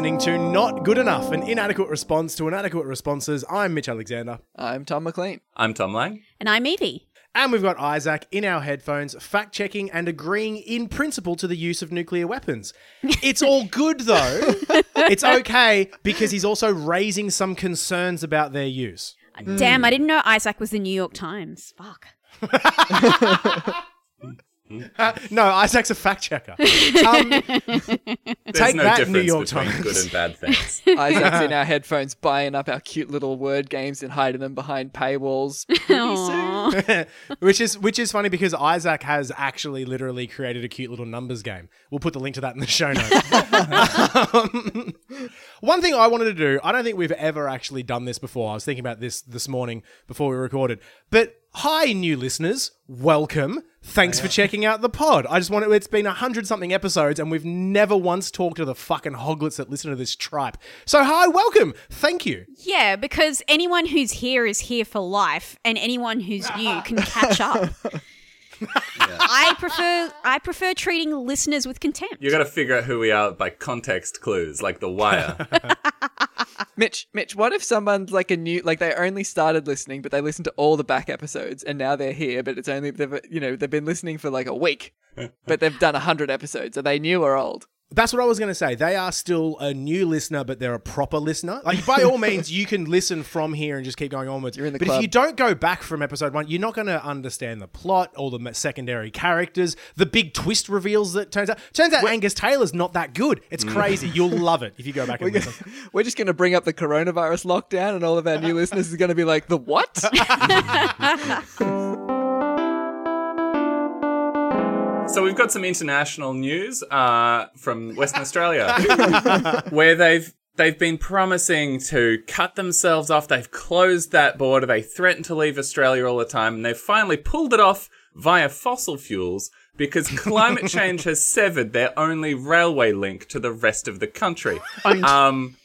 listening to Not Good Enough, an inadequate response to inadequate responses. I'm Mitch Alexander. I'm Tom McLean. I'm Tom Lang. And I'm Evie. And we've got Isaac in our headphones, fact checking and agreeing in principle to the use of nuclear weapons. It's all good, though. it's okay because he's also raising some concerns about their use. Damn, I didn't know Isaac was the New York Times. Fuck. No, Isaac's a fact checker. Um, There's Take no that, difference New York between Times. good and bad things. Isaac's in our headphones buying up our cute little word games and hiding them behind paywalls. Which is which is funny because Isaac has actually literally created a cute little numbers game. We'll put the link to that in the show notes. Um, one thing I wanted to do, I don't think we've ever actually done this before. I was thinking about this this morning before we recorded. But hi, new listeners, welcome. Thanks for checking out the pod. I just want to, it's been a hundred something episodes and we've never once talked to the fucking hoglets that listen to this tripe. So hi, welcome. Thank you. Yeah, because anyone who's here is here for life, and anyone who's new can catch up. I prefer I prefer treating listeners with contempt. You got to figure out who we are by context clues, like The Wire. Mitch, Mitch, what if someone's like a new, like they only started listening, but they listened to all the back episodes, and now they're here, but it's only they've, you know, they've been listening for like a week, but they've done a hundred episodes. Are they new or old? That's what I was going to say. They are still a new listener, but they're a proper listener. Like, by all means, you can listen from here and just keep going onwards. You're in the but club. if you don't go back from episode one, you're not going to understand the plot, all the secondary characters, the big twist reveals that turns out. Turns out Angus Taylor's not that good. It's mm. crazy. You'll love it if you go back and listen. We're just going to bring up the coronavirus lockdown, and all of our new listeners is going to be like, the what? so we've got some international news uh, from Western Australia, where they've they've been promising to cut themselves off. They've closed that border. They threaten to leave Australia all the time, and they've finally pulled it off via fossil fuels because climate change has severed their only railway link to the rest of the country. Um,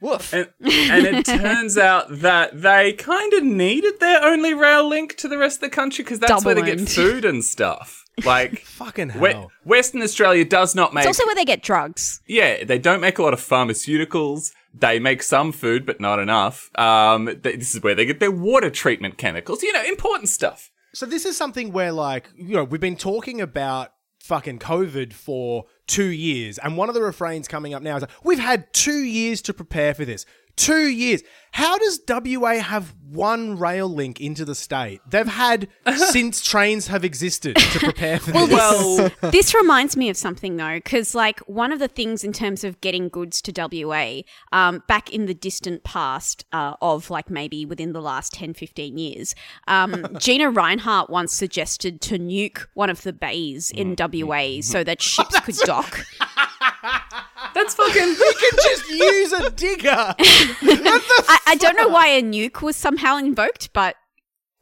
Woof. and, and it turns out that they kind of needed their only rail link to the rest of the country because that's where they get food and stuff. Like, Fucking hell. we- Western Australia does not make. It's also where they get drugs. yeah, they don't make a lot of pharmaceuticals. They make some food, but not enough. Um, th- this is where they get their water treatment chemicals. You know, important stuff. So this is something where, like, you know, we've been talking about fucking COVID for two years, and one of the refrains coming up now is, "We've had two years to prepare for this. Two years. How does WA have one rail link into the state? They've had since trains have existed to prepare for this. Well, this reminds me of something though, because like one of the things in terms of getting goods to WA, um, back in the distant past uh, of like maybe within the last 10, 15 years, um, Gina Rinehart once suggested to nuke one of the bays in WA so that ships could dock. That's fucking. you can just use a digger. I, I don't know why a nuke was somehow invoked, but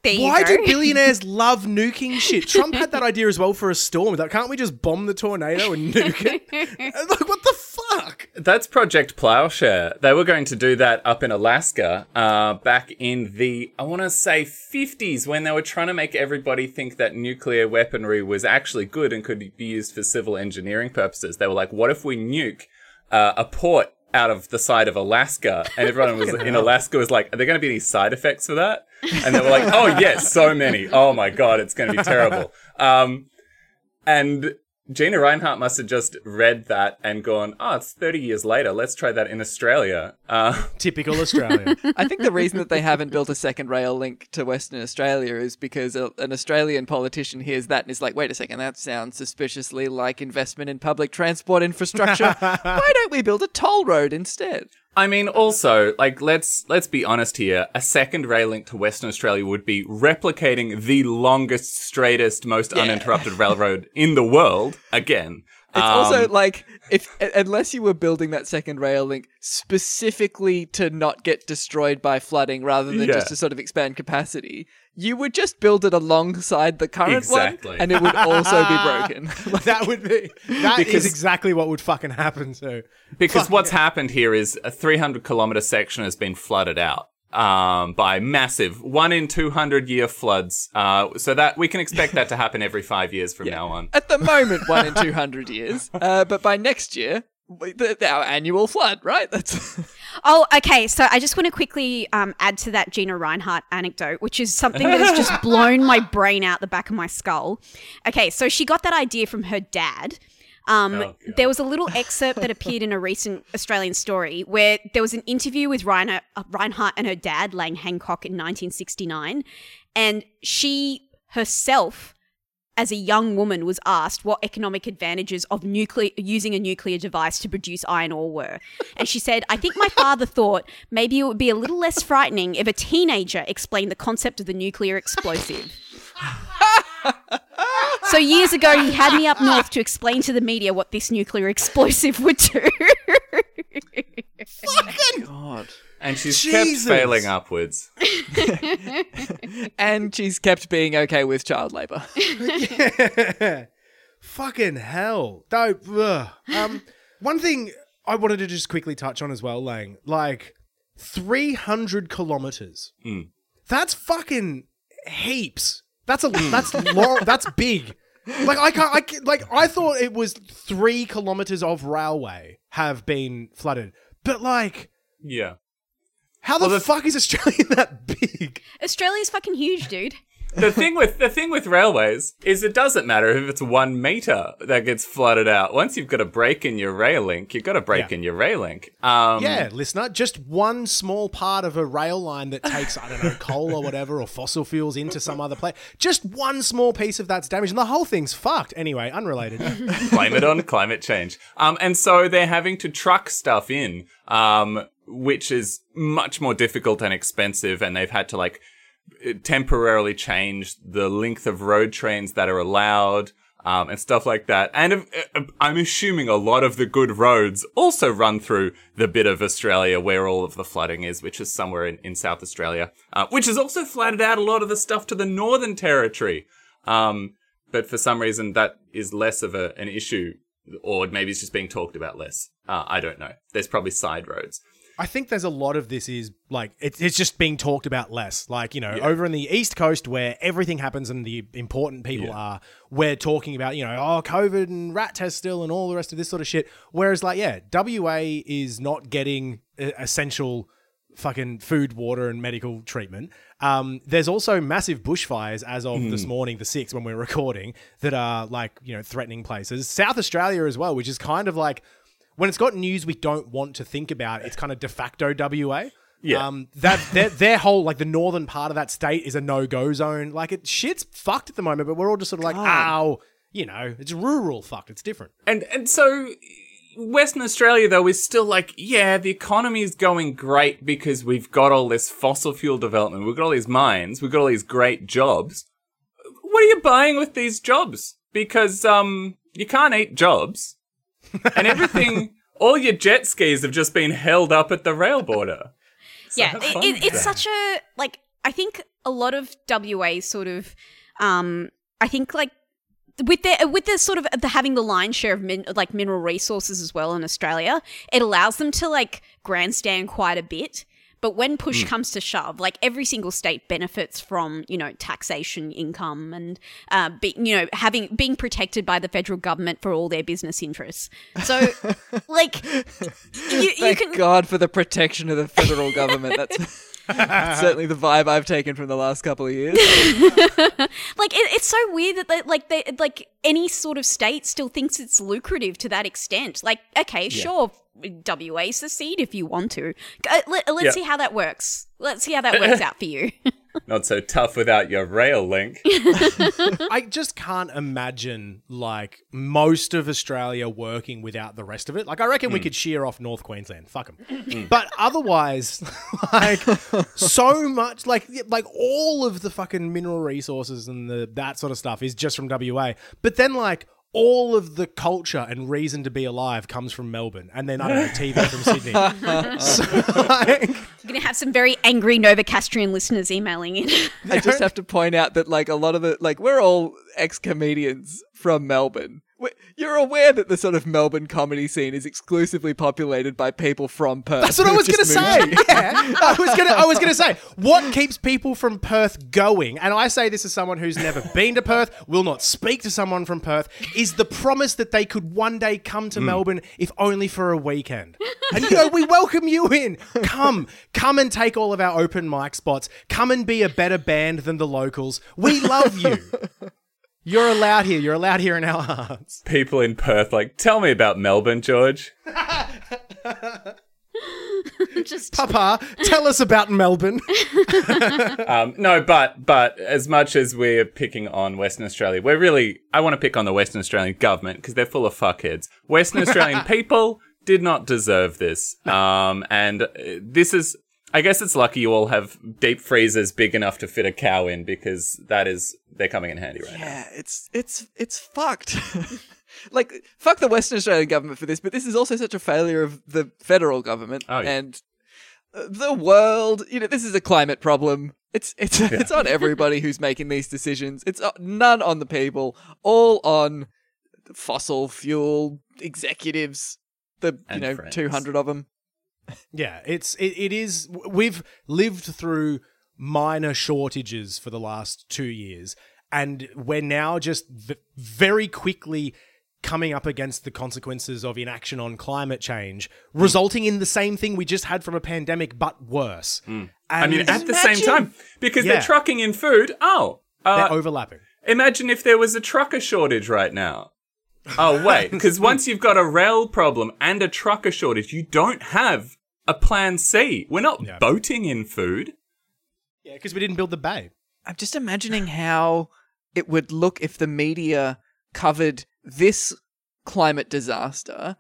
there you Why go. do billionaires love nuking shit? Trump had that idea as well for a storm. Like, can't we just bomb the tornado and nuke it? like, what the fuck? That's Project Plowshare. They were going to do that up in Alaska uh, back in the, I want to say, 50s when they were trying to make everybody think that nuclear weaponry was actually good and could be used for civil engineering purposes. They were like, what if we nuke uh, a port out of the side of Alaska? And everyone was in Alaska was like, are there going to be any side effects for that? And they were like, oh, yes, so many. Oh my God, it's going to be terrible. Um, and Gina Rinehart must have just read that and gone, oh, it's 30 years later. Let's try that in Australia. Uh, Typical Australia. I think the reason that they haven't built a second rail link to Western Australia is because a, an Australian politician hears that and is like, wait a second, that sounds suspiciously like investment in public transport infrastructure. Why don't we build a toll road instead? I mean, also, like, let's let's be honest here. A second rail link to Western Australia would be replicating the longest, straightest, most uninterrupted railroad in the world again. It's Um, also like if unless you were building that second rail link specifically to not get destroyed by flooding rather than Yeah. just to sort of expand capacity, you would just build it alongside the current Exactly. one and it would also be broken. that would be. That is Because- exactly what would fucking happen to. Because Fuck what's yeah. happened here is a 300 kilometer section has been flooded out um, by massive one in 200 year floods. Uh, so that we can expect that to happen every five years from now on. At the moment, one in 200 years. Uh, but by next year, the, our annual flood, right? That's Oh, okay. So I just want to quickly um, add to that Gina Rinehart anecdote, which is something that has just blown my brain out the back of my skull. Okay, so she got that idea from her dad. Um, Oh, there was a little excerpt that appeared in a recent Australian story where there was an interview with Rinehart, uh, Rinehart and her dad, Lang Hancock, in 1969. And she herself as a young woman was asked what economic advantages of nuclear using a nuclear device to produce iron ore were. And she said i think my father thought maybe it would be a little less frightening if a teenager explained the concept of the nuclear explosive so years ago he had me up north to explain to the media what this nuclear explosive would do Fucking God. And she's Jesus. kept failing upwards. And she's kept being okay with child labor. Fucking hell. Dope. Ugh. Um, one thing I wanted to just quickly touch on as well, Lang. Like, 300 kilometers. That's fucking heaps. That's a hmm. that's long. That's big. Like I can't. I ca- like I thought it was three kilometers of railway have been flooded, but like, Yeah. how the, Well, the- fuck is Australia that big? australia's fucking huge dude The thing with the thing with railways is it doesn't matter if it's one meter that gets flooded out. Once you've got a break in your rail link, you've got a break Yeah. in your rail link. Um, Yeah, listener, just one small part of a rail line that takes, I don't know, coal or whatever, or fossil fuels into some other place. Just one small piece of that's damaged, and the whole thing's fucked. Anyway, unrelated. blame it on climate change. Um, and so they're having to truck stuff in, um, which is much more difficult and expensive. And they've had to like temporarily change the length of road trains that are allowed. Um, and stuff like that. And uh, uh, I'm assuming a lot of the good roads also run through the bit of Australia where all of the flooding is, which is somewhere in, in South Australia, uh, which has also flooded out a lot of the stuff to the Northern Territory. Um, but for some reason that is less of a, an issue, or maybe it's just being talked about less. Uh, I don't know. There's probably side roads. I think there's a lot of this is like it's it's just being talked about less. Like you know, over in the East Coast where everything happens and the important people Yeah. are, we're talking about you know oh COVID and rat test still and all the rest of this sort of shit. Whereas like yeah, WA is not getting uh, essential fucking food, water, and medical treatment. Um, there's also massive bushfires as of this morning, the 6th, when we're recording, that are like, you know, threatening places. South Australia as well, which is kind of like when it's got news we don't want to think about, it's kind of de facto WA. Yeah. Um, that their, their whole like the northern part of that state is a no go zone. Like it shit's fucked at the moment, but we're all just sort of like, ow, you know, it's rural fucked. It's different. And and so Western Australia though is still like, yeah, the economy is going great because we've got all this fossil fuel development, we've got all these mines, we've got all these great jobs. What are you buying with these jobs? Because um you can't eat jobs. And everything all your jet skis have just been held up at the rail border. So yeah, it, it, it's such a like. I think a lot of WA sort of, um, I think like with the with the sort of the having the lion's share of min, like mineral resources as well in Australia, it allows them to like grandstand quite a bit. But when push Hmm. comes to shove, like every single state benefits from you know taxation, income, and uh, be, you know having being protected by the federal government for all their business interests. So, like, you, you Thank can God for the protection of the federal government. That's that's certainly the vibe I've taken from the last couple of years. like it, it's so weird that they, like they like any sort of state still thinks it's lucrative to that extent. Like okay sure wa secede if you want to. Go- let, us Yeah. see how that works. Let's see how that works out for you Not so tough without your rail link. I just can't imagine like most of Australia working without the rest of it. Like I reckon we hmm. could shear off North Queensland, fuck them. Hmm. But otherwise, like so much, like like all of the fucking mineral resources and the that sort of stuff is just from WA. But then like. All of the culture and reason to be alive comes from Melbourne, and then I don't know TV from Sydney. so, like, you're gonna have some very angry novocastrian listeners emailing in I just have to point out that like a lot of the like we're all ex comedians from Melbourne. You're aware that the sort of Melbourne comedy scene is exclusively populated by people from Perth. That's what I was going to say. Yeah, I was going to. I was going to say what keeps people from Perth going, and I say this as someone who's never been to Perth, will not speak to someone from Perth, is the promise that they could one day come to hmm. Melbourne, if only for a weekend. And you know, we welcome you in. Come, come and take all of our open mic spots. Come and be a better band than the locals. We love you. You're allowed here. You're allowed here in our hearts. People in Perth, like, tell me about Melbourne, George. Just Papa, tell us about Melbourne. Um, no, but but as much as we're picking on Western Australia, we're really I want to pick on the Western Australian government because they're full of fuckheads. Western Australian people did not deserve this, um, and uh, this is. I guess it's lucky you all have deep freezers big enough to fit a cow in because that is they're coming in handy right now. Yeah, it's it's it's fucked. like fuck the Western Australian government for this, but this is also such a failure of the federal government Oh, yeah. and uh, the world. You know, this is a climate problem. It's it's it's on everybody who's making these decisions. It's uh, none on the people, all on fossil fuel executives. The you And know two hundred of them. Yeah, it's it, it is. We've lived through minor shortages for the last two years, and we're now just v- very quickly coming up against the consequences of inaction on climate change, resulting in the same thing we just had from a pandemic, but worse. And I mean, at the same time, because Yeah. they're trucking in food. Oh, uh, they're overlapping. Imagine if there was a trucker shortage right now. Oh, wait, because once you've got a rail problem and a trucker shortage, you don't have a plan C. We're not Yeah. boating in food. Yeah, because we didn't build the bay. I'm just imagining how it would look if the media covered this climate disaster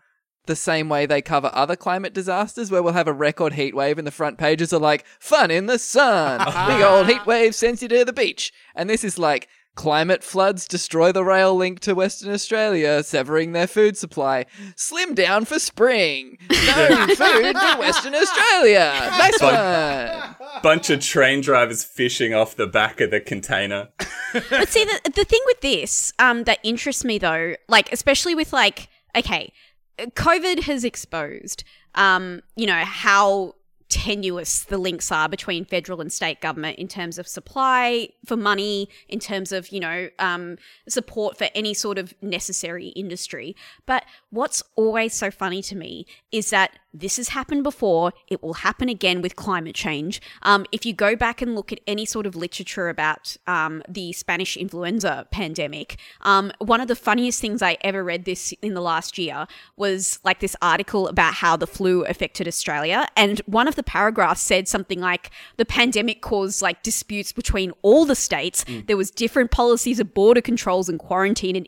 the same way they cover other climate disasters, where we'll have a record heat wave and the front pages are like, fun in the sun, big old heat wave sends you to the beach. And this is like, climate floods destroy the rail link to Western Australia, severing their food supply. Slim down for spring. No food for Western Australia. Nice one. Bunch of train drivers fishing off the back of the container. But see, the, the thing with this um, that interests me though, like especially with like, okay, COVID has exposed, um, you know, how tenuous the links are between federal and state government in terms of supply for money, in terms of you know um, support for any sort of necessary industry. But what's always so funny to me is that this has happened before. It will happen again with climate change. Um, if you go back and look at any sort of literature about um, the Spanish influenza pandemic, um, one of the funniest things I ever read this in the last year was like this article about how the flu affected Australia, and one of the paragraphs said something like the pandemic caused like disputes between all the states. There was different policies of border controls and quarantine and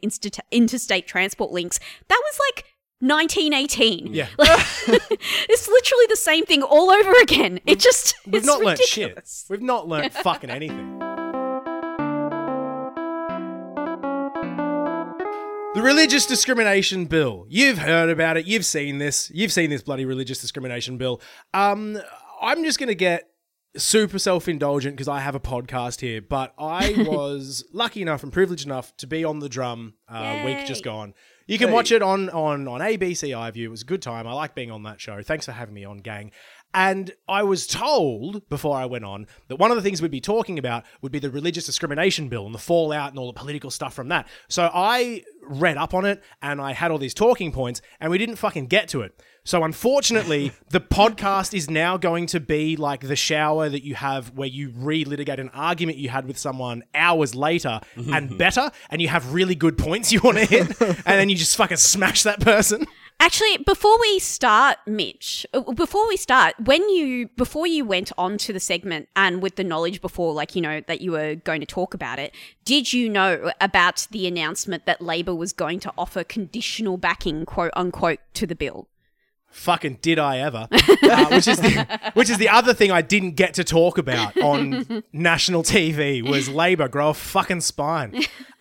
interstate transport links. That was like 1918. Yeah. it's literally the same thing all over again. It just We've not learned shit. We've not learned fucking anything. The religious discrimination bill. You've heard about it. You've seen this. You've seen this bloody religious discrimination bill. Um, I'm just going to get super self indulgent because I have a podcast here, but I was lucky enough and privileged enough to be on the drum uh, week just gone. You can watch it on, on, on ABC iView. It was a good time. I like being on that show. Thanks for having me on, gang. And I was told before I went on that one of the things we'd be talking about would be the religious discrimination bill and the fallout and all the political stuff from that. So I read up on it and I had all these talking points and we didn't fucking get to it. So unfortunately, the podcast is now going to be like the shower that you have where you relitigate an argument you had with someone hours later and better, and you have really good points you want to hit, and then you just fucking smash that person. Actually, before we start, Mitch, uh, before we start, when you before you went on to the segment and with the knowledge before, like you know that you were going to talk about it, did you know about the announcement that Labor was going to offer conditional backing, quote unquote, to the bill? Fucking did I ever? Uh, which is the which is the other thing I didn't get to talk about on national TV was Labor grow a fucking spine.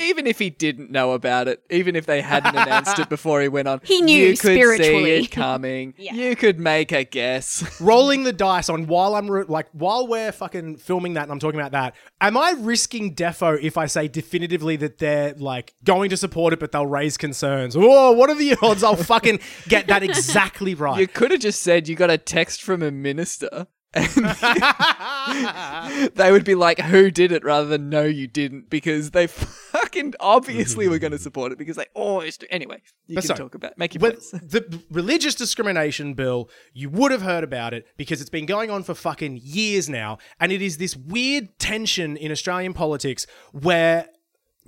even if he didn't know about it, even if they hadn't announced it before he went on, He knew you could spiritually. see it coming. Yeah. You could make a guess. rolling the dice on while I'm re- like while we're fucking filming that and I'm talking about that. Am I risking defo if I say definitively that they're like going to support it, but they'll raise concerns? Oh, what are the odds I'll fucking get that exactly right? You could have just said you got a text from a minister. And they would be like, "Who did it?" rather than "No, you didn't," because they fucking obviously were going to support it because they always do. Anyway, you But can talk about make your points. the religious discrimination bill, you would have heard about it because it's been going on for fucking years now. And it is this weird tension in Australian politics where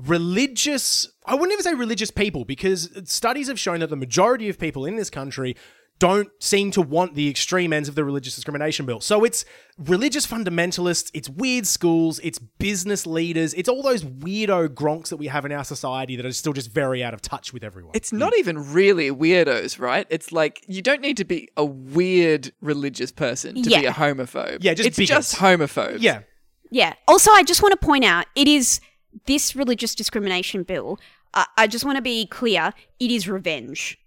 religious, I wouldn't even say religious people, because studies have shown that the majority of people in this country don't seem to want the extreme ends of the religious discrimination bill. So it's religious fundamentalists, it's weird schools, it's business leaders, it's all those weirdo gronks that we have in our society that are still just very out of touch with everyone. It's not even really weirdos, right? It's like you don't need to be a weird religious person to be a homophobe. Yeah, just it's bigots. just homophobes. yeah. Yeah. Also, I just want to point out it is this religious discrimination bill. I I just want to be clear it is revenge.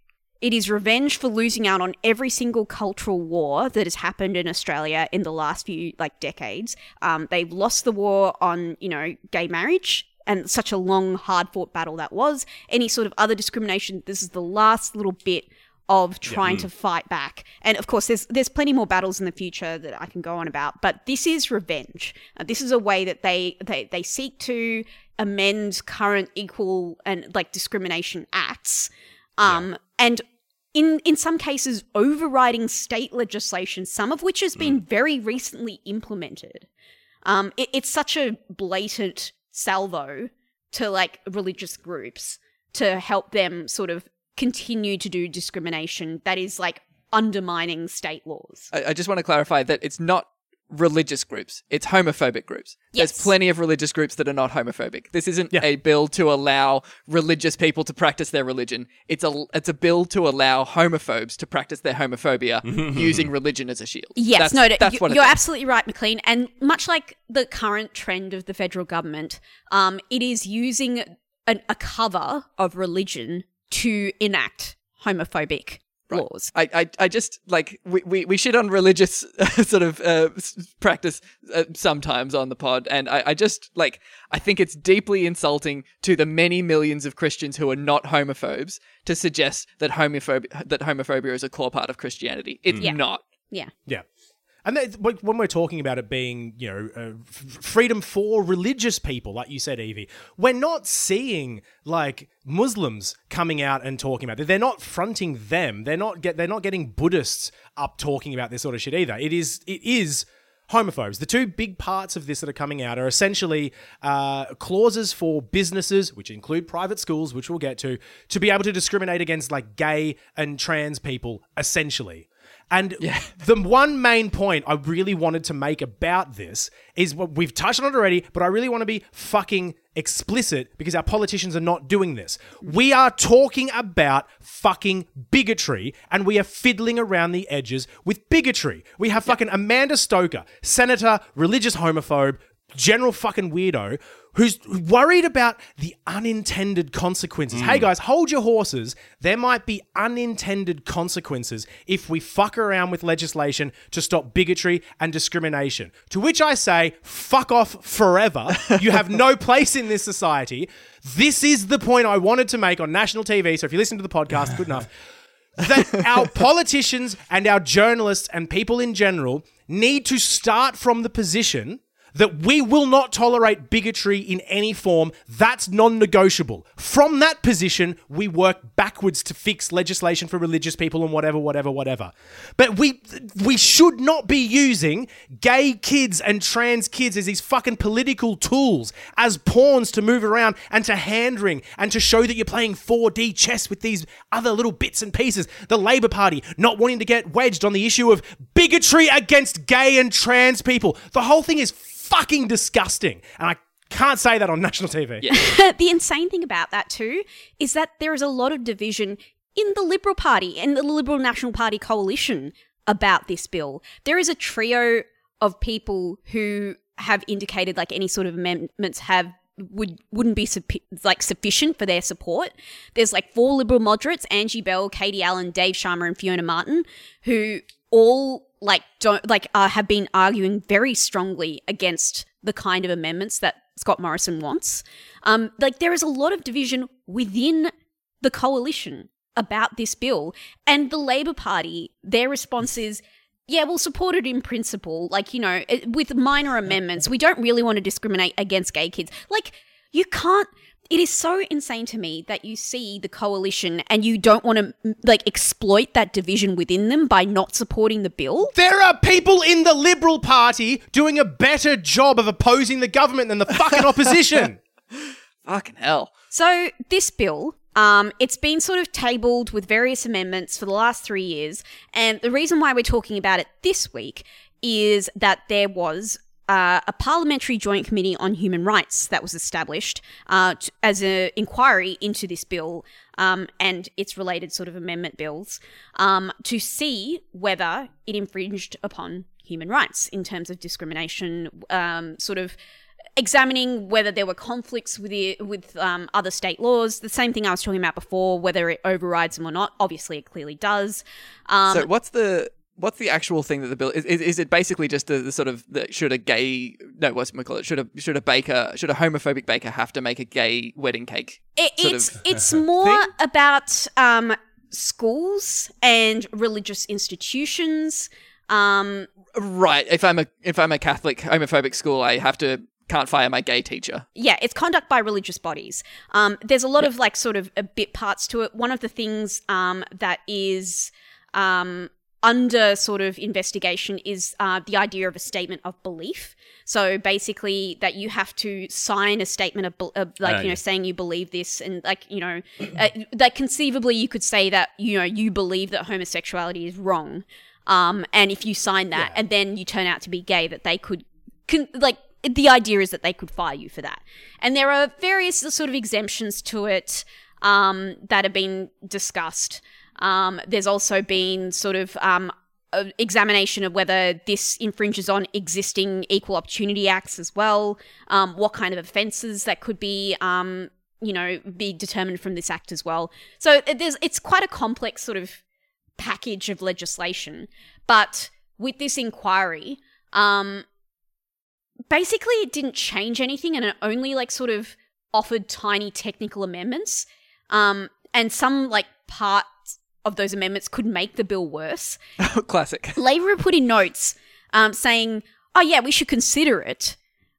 It is revenge for losing out on every single cultural war that has happened in Australia in the last few like decades. Um, they've lost the war on you know gay marriage and such a long, hard fought battle that was. Any sort of other discrimination. This is the last little bit of trying to fight back. And of course, there's there's plenty more battles in the future that I can go on about. But this is revenge. Uh, this is a way that they they they seek to amend current equal and like discrimination acts. Um, and in in some cases overriding state legislation, some of which has been very recently implemented. Um, it, it's such a blatant salvo to like religious groups to help them sort of continue to do discrimination that is like undermining state laws. I, I just want to clarify that it's not religious groups; it's homophobic groups. Yes. There's plenty of religious groups that are not homophobic. This isn't Yeah. a bill to allow religious people to practice their religion. It's a it's a bill to allow homophobes to practice their homophobia using religion as a shield. Yes, that's, no, that's you, what you're absolutely right, McLean. And much like the current trend of the federal government, um, it is using an, a cover of religion to enact homophobic laws. I, I, I just like we, we, we shit on religious sort of uh, practice uh, sometimes on the pod, and I, I just like I think it's deeply insulting to the many millions of Christians who are not homophobes to suggest that homophobia that homophobia is a core part of Christianity. It's Yeah. not. Yeah. Yeah. And that, when we're talking about it being, you know, uh, freedom for religious people, like you said, Evie, we're not seeing like Muslims coming out and talking about it. They're not fronting them. They're not get. They're not getting Buddhists up talking about this sort of shit either. It is. It is homophobes. The two big parts of this that are coming out are essentially uh, clauses for businesses, which include private schools, which we'll get to, to be able to discriminate against like gay and trans people, essentially. And the one main point I really wanted to make about this is what we've touched on it already, but I really want to be fucking explicit because our politicians are not doing this. We are talking about fucking bigotry and we are fiddling around the edges with bigotry. We have fucking Amanda Stoker, senator, religious homophobe, general fucking weirdo who's worried about the unintended consequences. Hey mm. guys, hold your horses. There might be unintended consequences if we fuck around with legislation to stop bigotry and discrimination. To which I say, fuck off forever. you have no place in this society. This is the point I wanted to make on national TV. So if you listen to the podcast, good enough that our politicians and our journalists and people in general need to start from the position that we will not tolerate bigotry in any form. That's non negotiable. From that position, we work backwards to fix legislation for religious people and whatever, whatever, whatever. But we we should not be using gay kids and trans kids as these fucking political tools, as pawns to move around and to hand ring and to show that you're playing 4D chess with these other little bits and pieces. The Labor Party not wanting to get wedged on the issue of bigotry against gay and trans people. The whole thing is fucking disgusting. And I can't say that on national TV. the insane thing about that too is that there is a lot of division in the Liberal Party and the Liberal National Party coalition about this bill. There is a trio of people who have indicated like any sort of amendments have would wouldn't be supi- like sufficient for their support. There's like four liberal moderates: Angie Bell, Katie Allen, Dave Sharma, and Fiona Martin, who all like don't like uh, have been arguing very strongly against the kind of amendments that Scott Morrison wants. Um, like there is a lot of division within the coalition about this bill, and the Labor Party, their response is. Yeah, we'll support it in principle. Like, you know, with minor amendments, we don't really want to discriminate against gay kids. Like, you can't. It is so insane to me that you see the coalition and you don't want to, like, exploit that division within them by not supporting the bill. There are people in the Liberal Party doing a better job of opposing the government than the fucking opposition. Fucking hell. So this bill, um, it's been sort of tabled with various amendments for the last three years, and the reason why we're talking about it this week is that there was. Uh, a parliamentary joint committee on human rights that was established uh, t- as an inquiry into this bill um, and its related sort of amendment bills um, to see whether it infringed upon human rights in terms of discrimination, um, sort of examining whether there were conflicts with the, with um, other state laws. The same thing I was talking about before, whether it overrides them or not. Obviously, it clearly does. Um, so what's the what's the actual thing that the bill is? Is, is it basically just the, the sort of the, should a gay no what's we call it should a should a baker should a homophobic baker have to make a gay wedding cake? it, sort it's of it's more thing? about um, schools and religious institutions. Um, Right. If I'm a if I'm a Catholic homophobic school, I have to can't fire my gay teacher. yeah, it's conduct by religious bodies. Um, there's a lot of like sort of a bit parts to it. One of the things um, that is um, under sort of investigation is uh, the idea of a statement of belief. So basically, that you have to sign a statement of, of like Ah, you know yeah. saying you believe this, and like you know, uh, that conceivably you could say that you know you believe that homosexuality is wrong. Um, and if you sign that, and then you turn out to be gay, that they could, con- like, the idea is that they could fire you for that. And there are various sort of exemptions to it um, that have been discussed. Um, there's also been sort of um, examination of whether this infringes on existing equal opportunity acts as well. Um, what kind of offences that could be, um, you know, be determined from this act as well. So uh, it's quite a complex sort of package of legislation. But with this inquiry, um, basically it didn't change anything and it only like sort of offered tiny technical amendments. Um, and some like parts of those amendments could make the bill worse. Classic. Labor put in notes um, saying, oh, yeah, we should consider it,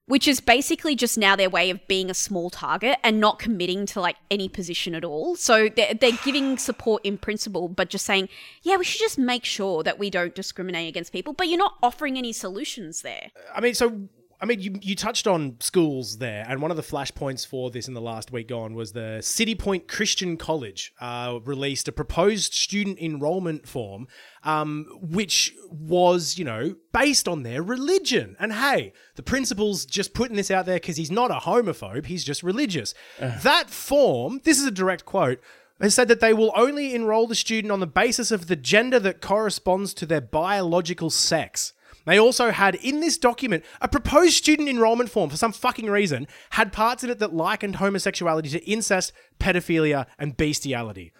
which is basically just now their way of being a small target and not committing to like any position at all. So they're, they're giving support in principle, but just saying, yeah, we should just make sure that we don't discriminate against people, but you're not offering any solutions there. I mean, so I mean, you, you touched on schools there, and one of the flashpoints for this in the last week gone was the Citipointe Christian College uh, released a proposed student enrollment form, um, which was, you know, based on their religion. And hey, the principal's just putting this out there because he's not a homophobe; he's just religious. That form, this is a direct quote. Has said that they will only enroll the student on the basis of the gender that corresponds to their biological sex. They also had in this document a proposed student enrollment form for some fucking reason had parts in it that likened homosexuality to incest, pedophilia, and bestiality.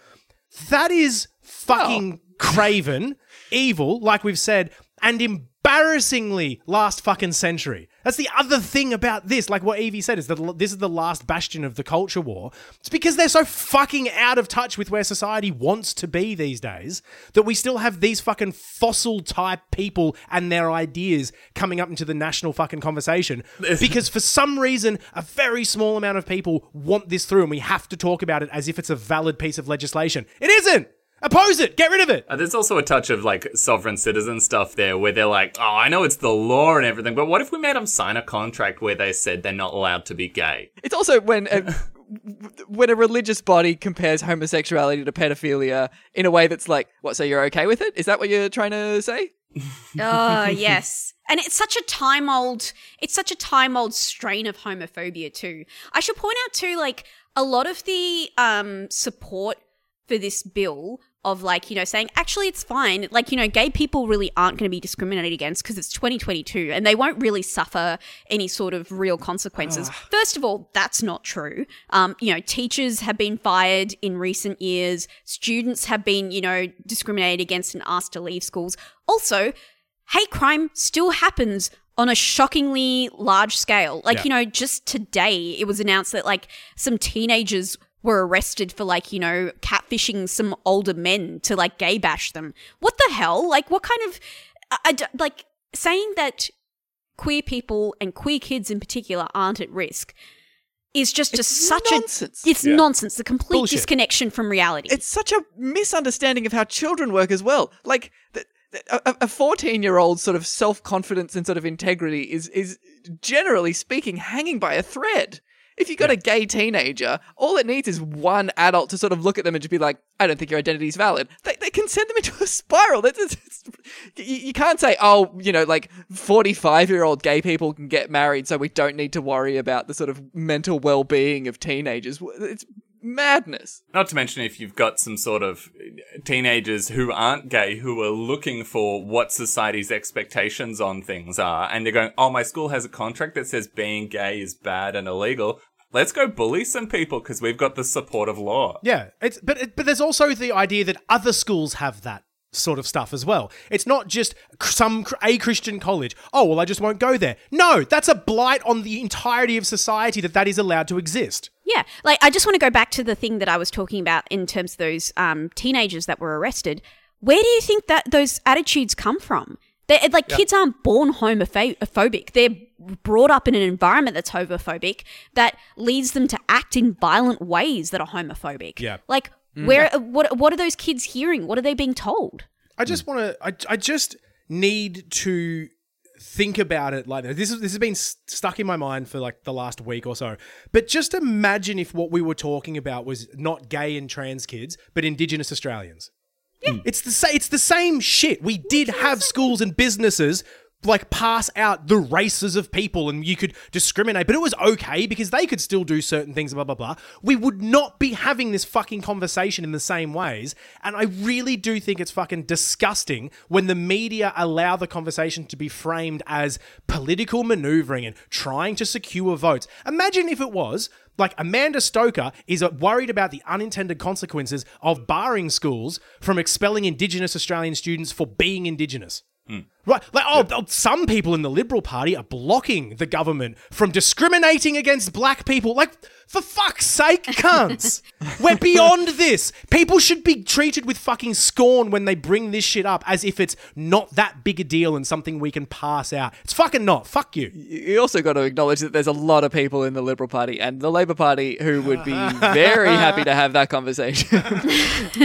That is fucking craven, evil, like we've said, and embarrassingly last fucking century. That's the other thing about this, like what Evie said, is that this is the last bastion of the culture war. It's because they're so fucking out of touch with where society wants to be these days that we still have these fucking fossil type people and their ideas coming up into the national fucking conversation. because for some reason, a very small amount of people want this through and we have to talk about it as if it's a valid piece of legislation. It isn't! Oppose it! Get rid of it! Uh, there's also a touch of like sovereign citizen stuff there where they're like, oh, I know it's the law and everything, but what if we made them sign a contract where they said they're not allowed to be gay? It's also when a, when a religious body compares homosexuality to pedophilia in a way that's like, what? So you're okay with it? Is that what you're trying to say? Oh, yes. And it's such a time old it's such a time old strain of homophobia too. I should point out too like a lot of the um support for this bill of like, you know, saying actually it's fine. Like, you know, gay people really aren't going to be discriminated against because it's 2022 and they won't really suffer any sort of real consequences. First of all, that's not true. Um, you know, teachers have been fired in recent years. Students have been, you know, discriminated against and asked to leave schools. Also, hate crime still happens on a shockingly large scale. Like, Yeah. you know, just today it was announced that like some teenagers were arrested for like, you know, catfishing some older men to like gay bash them. What the hell? Like, what kind of, I, I d- like, saying that queer people and queer kids in particular aren't at risk is just It's a, such nonsense. a it's Yeah. nonsense the complete Bullshit. disconnection from reality It's such a misunderstanding of how children work as well. Like th- th- a fourteen-year-old sort of self-confidence and sort of integrity is is generally speaking hanging by a thread. If you've got a gay teenager, all it needs is one adult to sort of look at them and just be like, "I don't think your identity is valid." They, they can send them into a spiral. That's, it's, it's- you, can't say, "Oh, you know, like forty-five-year-old gay people can get married, so we don't need to worry about the sort of mental well-being of teenagers." It's madness. Not to mention if you've got some sort of teenagers who aren't gay who are looking for what society's expectations on things are, and they're going, "Oh, my school has a contract that says being gay is bad and illegal." Let's go bully some people because we've got the support of law. Yeah, it's but it, but there's also the idea that other schools have that sort of stuff as well. It's not just some a Christian college. Oh well, I just won't go there. No, that's a blight on the entirety of society that that is allowed to exist. Yeah, like I just want to go back to the thing that I was talking about in terms of those um, teenagers that were arrested. Where do you think that those attitudes come from? They're, like kids aren't born homophobic; they're brought up in an environment that's homophobic that leads them to act in violent ways that are homophobic. Yeah. like where what what are those kids hearing? What are they being told? I just want to. I, I just need to think about it like that. This is this has been s- stuck in my mind for like the last week or so. But just imagine if what we were talking about was not gay and trans kids, but Indigenous Australians. Yeah, it's the sa- It's the same shit. We did have schools and businesses like pass out the races of people and you could discriminate, but it was okay because they could still do certain things, blah, blah, blah. We would not be having this fucking conversation in the same ways. And I really do think it's fucking disgusting when the media allow the conversation to be framed as political maneuvering and trying to secure votes. Imagine if it was like Amanda Stoker is uh, worried about the unintended consequences of barring schools from expelling Indigenous Australian students for being Indigenous. Hmm. Right, like oh, oh, some people in the Liberal Party are blocking the government from discriminating against black people. Like, for fuck's sake, cunts! We're beyond this. People should be treated with fucking scorn when they bring this shit up, as if it's not that big a deal and something we can pass out. It's fucking not. Fuck you. you also got to acknowledge that there's a lot of people in the Liberal Party and the Labor Party who would be very happy to have that conversation.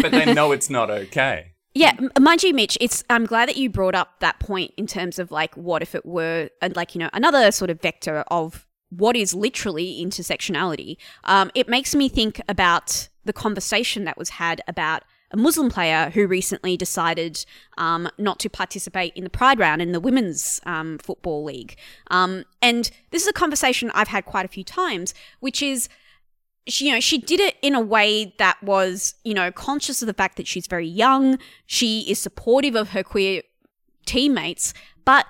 but they know it's not okay. Yeah, mind you, Mitch, it's I'm glad that you brought up that point in terms of like what if it were like you know another sort of vector of what is literally intersectionality. Um, it makes me think about the conversation that was had about a Muslim player who recently decided um, not to participate in the Pride round in the women's um, football league. Um, and this is a conversation I've had quite a few times, which is she, you know, she did it in a way that was, you know, conscious of the fact that she's very young. She is supportive of her queer teammates, but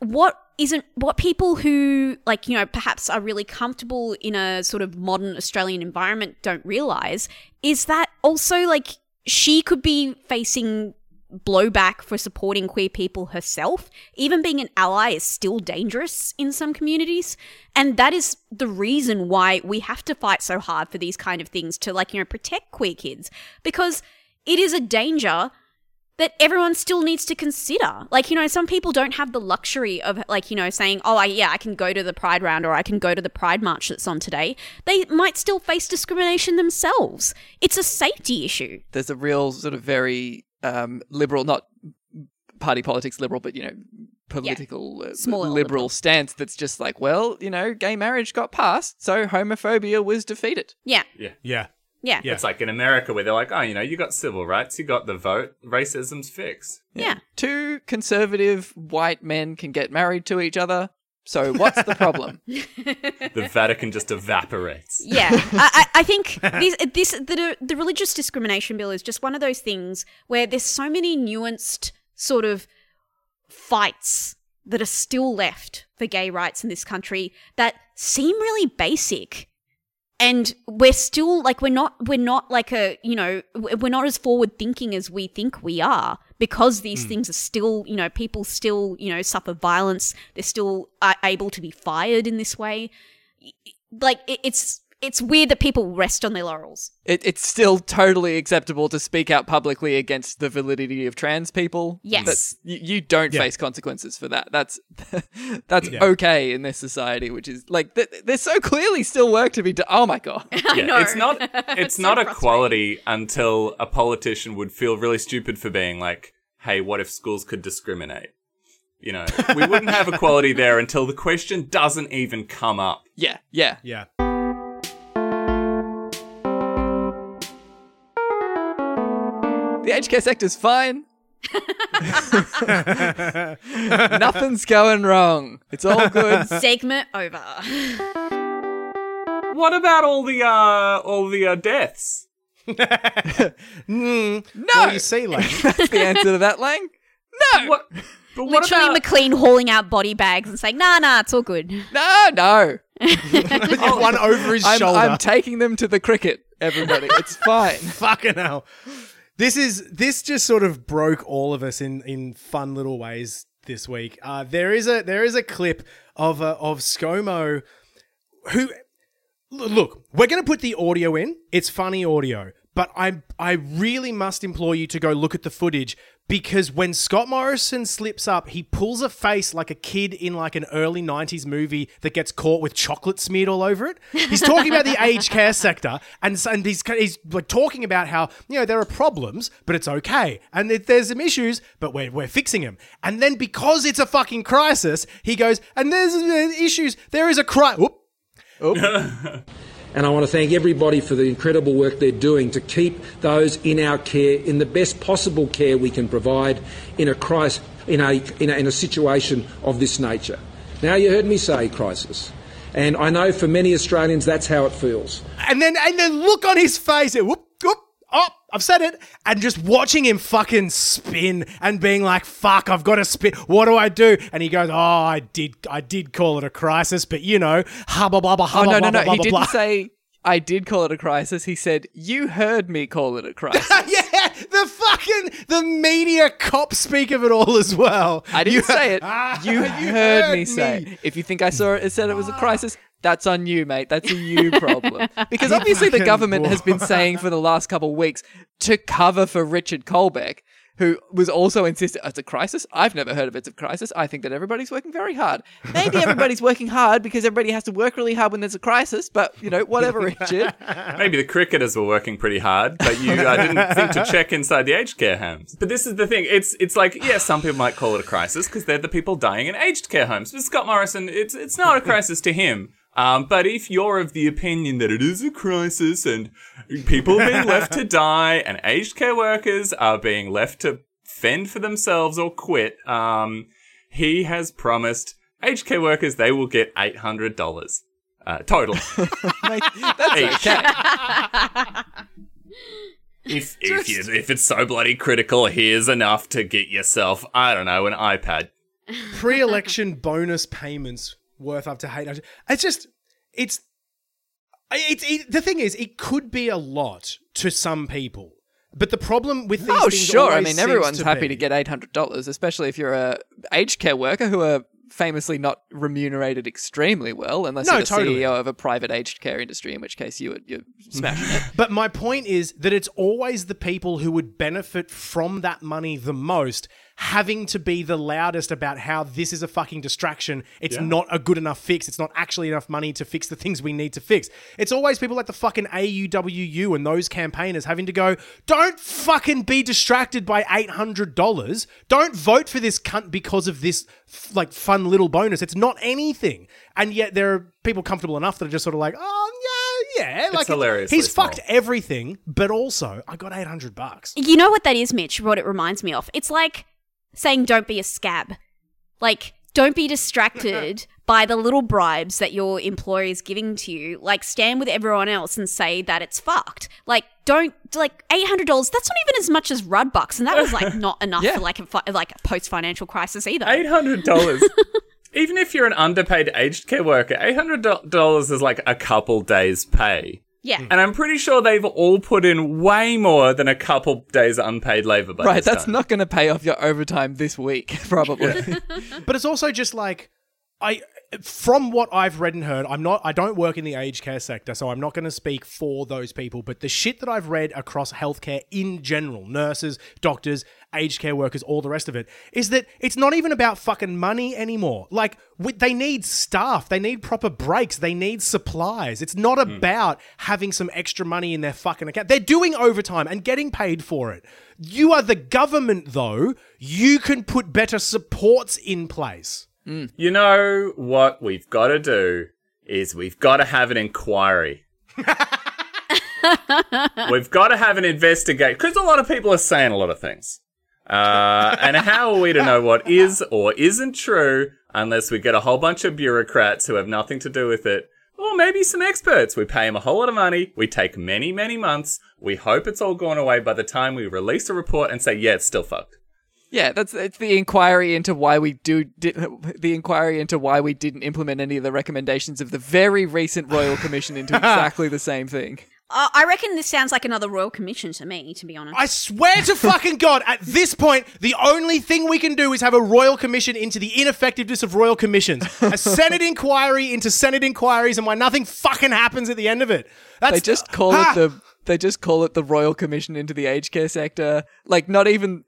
what isn't what people who like you know perhaps are really comfortable in a sort of modern australian environment don't realize is that also like she could be facing blowback for supporting queer people herself even being an ally is still dangerous in some communities and that is the reason why we have to fight so hard for these kind of things to like you know protect queer kids because it is a danger that everyone still needs to consider. Like, you know, some people don't have the luxury of, like, you know, saying, oh, I, yeah, I can go to the Pride round or I can go to the Pride march that's on today. They might still face discrimination themselves. It's a safety issue. there's a real sort of very um, liberal, not party politics liberal, but you know, political uh, Small liberal, liberal. stance that's just like, well, you know, gay marriage got passed, so homophobia was defeated. Yeah. Yeah. Yeah. Yeah. It's like in America where they're like, oh, you know, you got civil rights, you got the vote, racism's fixed. Yeah. Two conservative white men can get married to each other. So what's the problem? The Vatican just evaporates. Yeah, I, I I think this, this the the religious discrimination bill is just one of those things where there's so many nuanced sort of fights that are still left for gay rights in this country that seem really basic and we're still like we're not we're not like a you know we're not as forward thinking as we think we are because these things are still you know people still you know suffer violence. They're still uh, able to be fired in this way. Like it, it's it's weird that people rest on their laurels It, it's still totally acceptable to speak out publicly against the validity of trans people. Yes. That's- you, you don't Yeah. face consequences for that. That's that's Yeah. okay in this society, which is like th- there's so clearly still work to be done. Oh my god. Yeah, know. it's not it's so not frustrating. equality until a politician would feel really stupid for being like, "Hey, what if schools could discriminate?" You know, we wouldn't have equality there until the question doesn't even come up. Yeah, yeah. Yeah. The aged care sector's fine. Nothing's going wrong. It's all good. segment over What about all the uh all the uh, deaths? Mm, No, Well, you see, like, that's the answer to that, Lang. No, What? But what literally about mclean hauling out body bags and saying nah nah it's all good no, no. one over his I'm, shoulder. I'm taking them to the cricket. Everybody, it's fine. Fucking hell. This is this just sort of broke all of us in in fun little ways this week. Uh, there is a there is a clip of uh, of ScoMo who look, we're going to put the audio in. It's funny audio, but I I really must implore you to go look at the footage because when Scott Morrison slips up, he pulls a face like a kid in like an early 90s movie that gets caught with chocolate smeared all over it. He's talking about the aged care sector and s- and he's he's like talking about how, you know, there are problems, but it's okay. And there's some issues, but we're we're fixing them. And then because it's a fucking crisis, he goes, and there's uh, issues. There is a cri- Whoop. And I want to thank everybody for the incredible work they're doing to keep those in our care in the best possible care we can provide in a crisis, in a, in a, in a situation of this nature. Now, you heard me say crisis. And I know for many Australians that's how it feels. and then and then look on his face. Whoop, oh, I've said it. And just watching him fucking spin and being like, "Fuck, I've got to spin. What do I do?" And he goes, "Oh, I did, I did call it a crisis, but you know, hubba bubba Oh hubba no, no, blah, no. blah, He blah, didn't blah." say I did call it a crisis. He said you heard me call it a crisis. yeah, the fucking the media cop speak of it all as well. I didn't You- say it. Ah, You, you heard, heard me say. it. If you think I saw it and said it was a crisis, that's on you, mate. That's a you problem. Because obviously the government has been saying for the last couple of weeks to cover for Richard Colbeck, who was also insisting it's a crisis. I've never heard of it's a crisis. I think that everybody's working very hard. Maybe everybody's working hard because everybody has to work really hard when there's a crisis. But you know, whatever, Richard. Maybe the cricketers were working pretty hard, but you uh, didn't think to check inside the aged care homes. But this is the thing. It's it's like, yeah, some people might call it a crisis because they're the people dying in aged care homes. But Scott Morrison, it's it's not a crisis to him. Um, but if you're of the opinion that it is a crisis and people are being left to die and aged care workers are being left to fend for themselves or quit, um, he has promised aged care workers they will get $800 uh, total. Mate, that's okay. If if you if it's so bloody critical, here's enough to get yourself, I don't know, an iPad. pre-election bonus payments worth up to hundred. It's just, it's, it's it, the thing is, it could be a lot to some people, but the problem with these Oh, sure. I mean, everyone's to happy be- to get eight hundred dollars, especially if you're a aged care worker who are famously not remunerated extremely well, unless No, you're the totally. CEO of a private aged care industry, in which case you would you're smashing it. But my point is that it's always the people who would benefit from that money the most having to be the loudest about how this is a fucking distraction. It's not a good enough fix. It's not actually enough money to fix the things we need to fix. It's always people like the fucking AUWU and those campaigners having to go, don't fucking be distracted by $800. Don't vote for this cunt because of this like fun little bonus. It's not anything. And yet there are people comfortable enough that are just sort of like, oh, yeah, yeah. Like hilarious. He's small. fucked everything, but also I got 800 bucks. You know what that is, Mitch? What it reminds me of? It's like saying don't be a scab. Like, don't be distracted by the little bribes that your employer is giving to you, like stand with everyone else and say that it's fucked. Like, don't like eight hundred dollars. That's not even as much as Rudd bucks, and that was like not enough Yeah. for like a fi- like a post financial crisis either. Eight hundred dollars. Even if you're an underpaid aged care worker, eight hundred dollars is like a couple days' pay. Yeah, And I'm pretty sure they've all put in way more than a couple days of unpaid labor. By Right, that's time. not going to pay off your overtime this week, probably. But it's also just like I from what I've read and heard, I'm not I don't work in the aged care sector, so I'm not going to speak for those people, but the shit that I've read across healthcare in general, nurses, doctors, aged care workers, all the rest of it, is that it's not even about fucking money anymore. Like they need staff, they need proper breaks, they need supplies. It's not hmm. about having some extra money in their fucking account. They're doing overtime and getting paid for it. You are the government though. You can put better supports in place. You know what we've got to do is we've got to have an inquiry. we've got to have an investigate because a lot of people are saying a lot of things. Uh, and how are we to know what is or isn't true unless we get a whole bunch of bureaucrats who have nothing to do with it? Or maybe some experts. We pay them a whole lot of money. We take many, many months. We hope it's all gone away by the time we release a report and say, yeah, it's still fucked. Yeah, that's it's the inquiry into why we do did, the inquiry into why we didn't implement any of the recommendations of the very recent Royal Commission into exactly the same thing. uh, I reckon this sounds like another royal commission to me. To be honest, I swear to fucking God, at this point, the only thing we can do is have a royal commission into the ineffectiveness of royal commissions. A Senate inquiry into Senate inquiries and why nothing fucking happens at the end of it. That's They just call Ha! it the they just call it the Royal Commission into the aged care sector. Like not even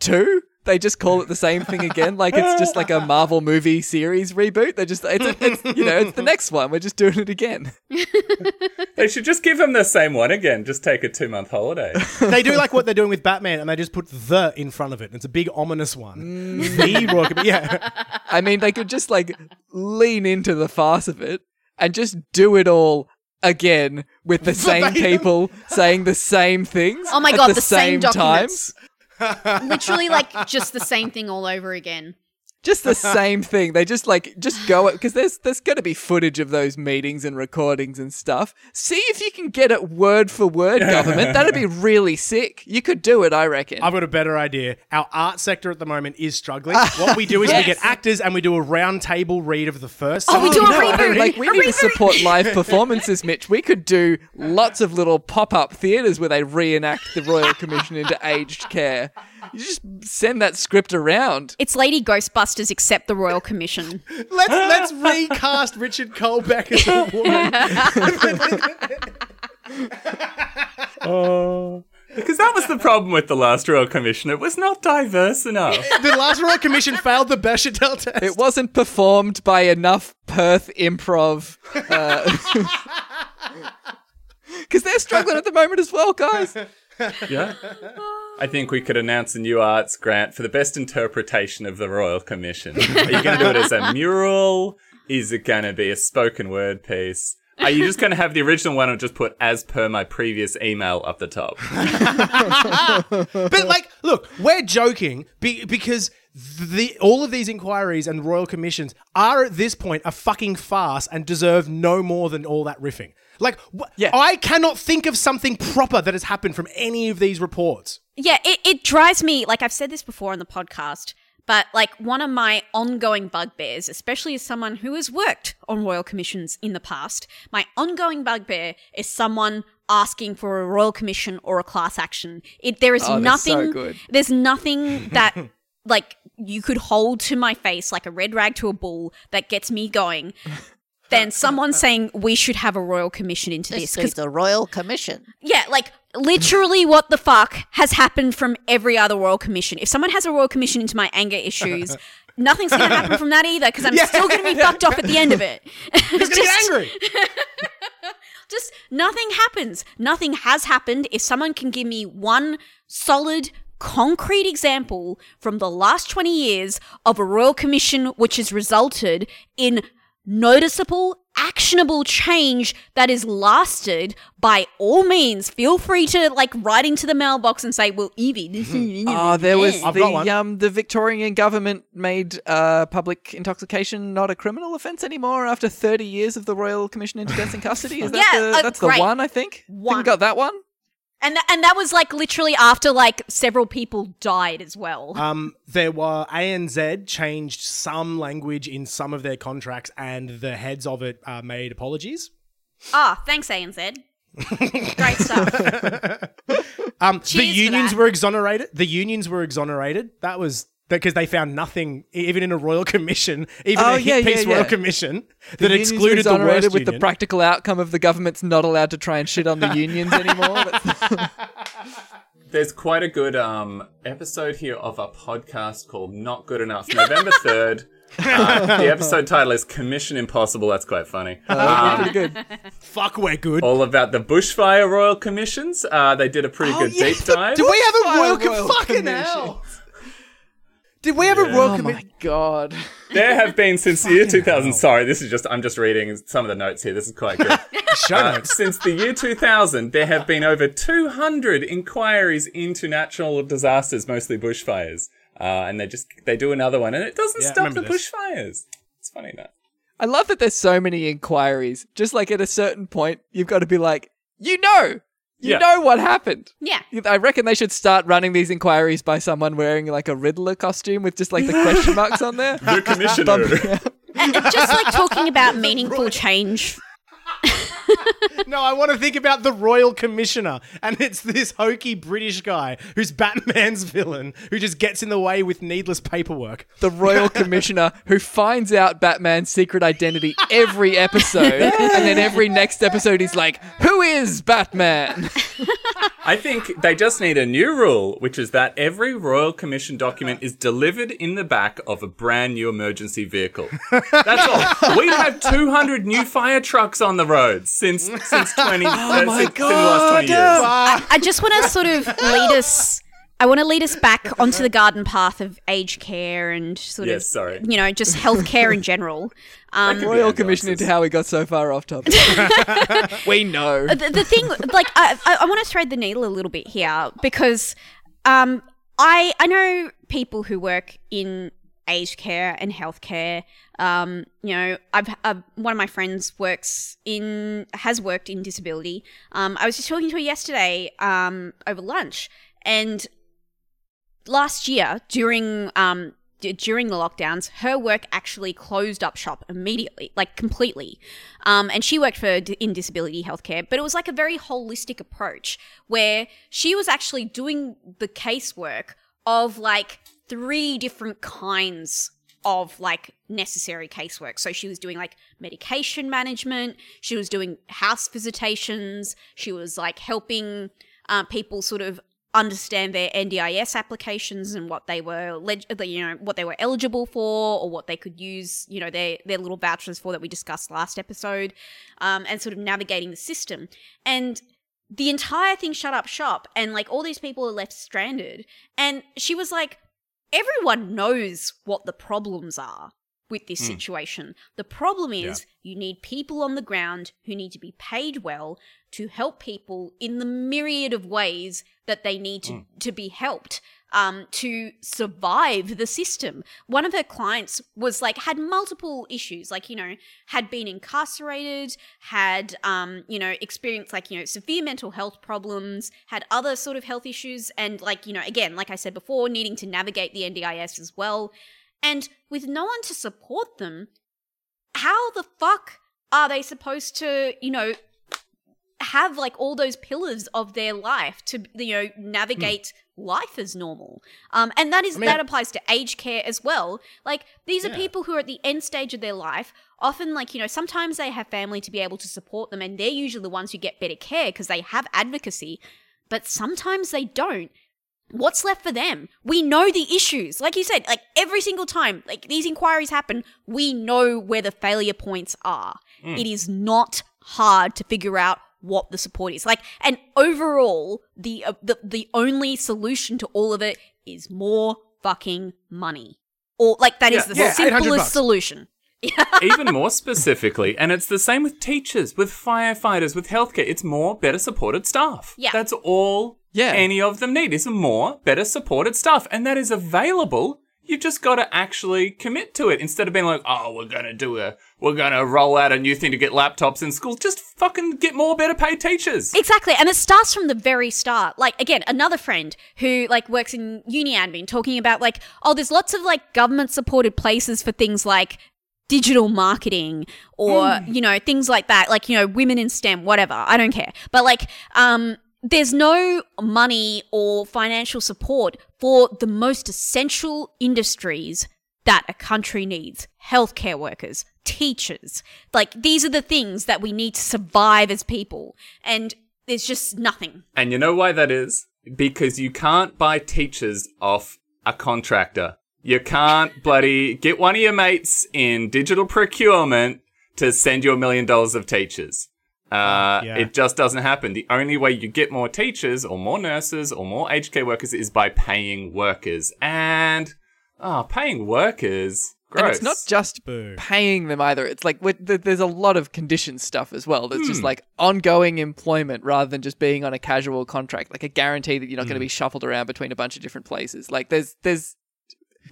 two. They just call it the same thing again, like it's just like a Marvel movie series reboot. They just it's, it's you know it's the next one. We're just doing it again. They should just give them the same one again. Just take a two month holiday. They do like what they're doing with Batman and they just put the in front of it. It's a big ominous one. Mm. The royal commission. Yeah. I mean, they could just like lean into the farce of it and just do it all again with the same people saying the same things. Oh my at God, the, the same time. documents. Literally like just the same thing all over again. Just the same thing. They just like just go because there's there's going to be footage of those meetings and recordings and stuff. See if you can get it word for word, government. That'd be really sick. You could do it, I reckon. I've got a better idea. Our art sector at the moment is struggling. What we do is we get actors and we do a round table read of the first. Oh, we do a No, reboot. Like we A need to support live performances, Mitch. We could do lots of little pop-up theaters where they reenact the Royal Commission into aged care. You just send that script around. It's Lady Ghostbusters except the Royal Commission. Let's let's recast Richard Colbeck as a woman. Oh. Because that was the problem with the last Royal Commission. It was not diverse enough. the last Royal Commission failed the Bechdel test. It wasn't performed by enough Perth improv. Uh, because they're struggling at the moment as well, guys. Yeah. I think we could announce a new arts grant for the best interpretation of the Royal Commission. Are you going to do it as a mural? Is it going to be a spoken word piece? Are you just going to have the original one and just put as per my previous email up the top? But like, look, we're joking be- because the all of these inquiries and royal commissions are at this point a fucking farce and deserve no more than all that riffing. Like, wh- Yeah. I cannot think of something proper that has happened from any of these reports. Yeah, it, it drives me like I've said this before on the podcast, but like one of my ongoing bugbears, especially as someone who has worked on royal commissions in the past, my ongoing bugbear is someone asking for a royal commission or a class action. It there is Oh, nothing so good. there's nothing that like you could hold to my face like a red rag to a bull that gets me going. Than someone saying we should have a royal commission into this because the Royal Commission. yeah, like literally what the fuck has happened from every other royal commission. If someone has a royal commission into my anger issues, nothing's going to happen from that either because I'm still going to be fucked off at the end of it. just get angry. Just nothing happens. Nothing has happened. If someone can give me one solid concrete example from the last 20 years of a royal commission which has resulted in noticeable actionable change that is lasted, by all means, feel free to like write into the mailbox and say, "Well, Evie, this is." Oh, there was I've got the one. um the Victorian government made uh public intoxication not a criminal offence anymore after 30 years of the Royal Commission into Deaths in Custody. Is that Yeah, the, uh, that's great. the one I think? One. Think we got that one? And th- and that was like literally after like several people died as well. Um, there were ANZ changed some language in some of their contracts, and the heads of it uh, made apologies. Ah, thanks, ANZ. Great stuff. Um, the unions were exonerated. The unions were exonerated. That was because they found nothing, even in a royal commission, even Oh, a yeah, hit piece yeah, yeah. royal commission that unions were excluded the exonerated worst with union. the practical outcome of the government's not allowed to try and shit on the unions anymore. There's quite a good um, episode here of a podcast called Not Good Enough, November 3rd. Uh, the episode title is Commission Impossible. That's quite funny. Um, pretty good. Fuck, we're good. all about the bushfire royal commissions. Uh, they did a pretty good yeah, deep dive. Do we have a Fire royal, com- royal fucking commission. hell? Did we have a royal Oh commission? my god. There have been since the year 2000. Sorry, this is just I'm just reading some of the notes here. This is quite good. Uh, since the year 2000, there have been over 200 inquiries into natural disasters, mostly bushfires. Uh, and they just they do another one, and it doesn't Yeah, stop the remember this. bushfires. It's funny that. I love that there's so many inquiries. Just like at a certain point, you've got to be like, you know, you Yeah. know what happened. yeah. I reckon they should start running these inquiries by someone wearing like a Riddler costume with just like the question marks on there. The commissioner. And just like talking about meaningful change. No, I want to think about the royal commissioner, and it's this hokey British guy who's Batman's villain who just gets in the way with needless paperwork. the royal commissioner who finds out Batman's secret identity every episode, and then every next episode he's like, "Who is Batman?" I think they just need a new rule, which is that every Royal Commission document is delivered in the back of a brand new emergency vehicle. That's all. We've 200 new fire trucks on the roads since since 20 uh, my since, since the last 20 years. I just want to sort of lead us. I want to lead us back onto the garden path of aged care and sort Yes, of, sorry. you know, just healthcare in general. Um, royal commission into how we got so far off topic. we know. the, the thing, like, I, I, I want to thread the needle a little bit here because um, I I know people who work in aged care and healthcare. Um, you know, I've uh, one of my friends works in has worked in disability. Um, I was just talking to her yesterday um, over lunch, and last year during um d- during the lockdowns her work actually closed up shop immediately like completely um and she worked for d- in disability healthcare but it was like a very holistic approach where she was actually doing the casework of like three different kinds of like necessary casework. So she was doing like medication management, she was doing house visitations, she was like helping uh, people sort of understand their NDIS applications and what they were you know what they were eligible for or what they could use you know their their little vouchers for that we discussed last episode um, and sort of navigating the system. And the entire thing shut up shop and like all these people are left stranded. And she was like everyone knows what the problems are with this situation. The problem is you need people on the ground who need to be paid well to help people in the myriad of ways that they need to, to be helped um, to survive the system. One of her clients was like, had multiple issues, like, you know, had been incarcerated, had, um, you know, experienced like, you know, severe mental health problems, had other sort of health issues, and like, you know, again, like I said before, needing to navigate the NDIS as well. And with no one to support them, how the fuck are they supposed to, you know, have like all those pillars of their life to you know navigate life as normal? Um and that is mean- that applies to aged care as well. Like these are people who are at the end stage of their life often like you know sometimes they have family to be able to support them and they're usually the ones who get better care because they have advocacy but sometimes they don't what's left for them? We know the issues. Like you said like every single time like these inquiries happen we know where the failure points are. It is not hard to figure out what the support is. Like and overall the uh, the the only solution to all of it is more fucking money. Or like that is Yeah, the yeah, simplest solution even more specifically, and it's the same with teachers, with firefighters, with healthcare. It's more better supported staff. Yeah. That's all Yeah. any of them need is more better supported staff. And that is available. You've just got to actually commit to it instead of being like, oh, we're going to do a, we're going to roll out a new thing to get laptops in schools. Just fucking get more better paid teachers. Exactly, and it starts from the very start. Like again, another friend who like works in uni admin talking about like, oh, there's lots of like government supported places for things like digital marketing or you know things like that like you know women in stem whatever i don't care but like um there's no money or financial support for the most essential industries that a country needs healthcare workers, teachers. Like, these are the things that we need to survive as people. And there's just nothing. And you know why that is? Because you can't buy teachers off a contractor. You can't bloody get one of your mates in digital procurement to send you a million dollars of teachers. Uh, yeah. It just doesn't happen. The only way you get more teachers or more nurses or more aged care workers is by paying workers. And, oh, paying workers. Gross. And it's not just Boo. paying them either. It's like th- there's a lot of condition stuff as well. That's Hmm. just like ongoing employment rather than just being on a casual contract, like a guarantee that you're not going to Hmm. be shuffled around between a bunch of different places. Like there's there's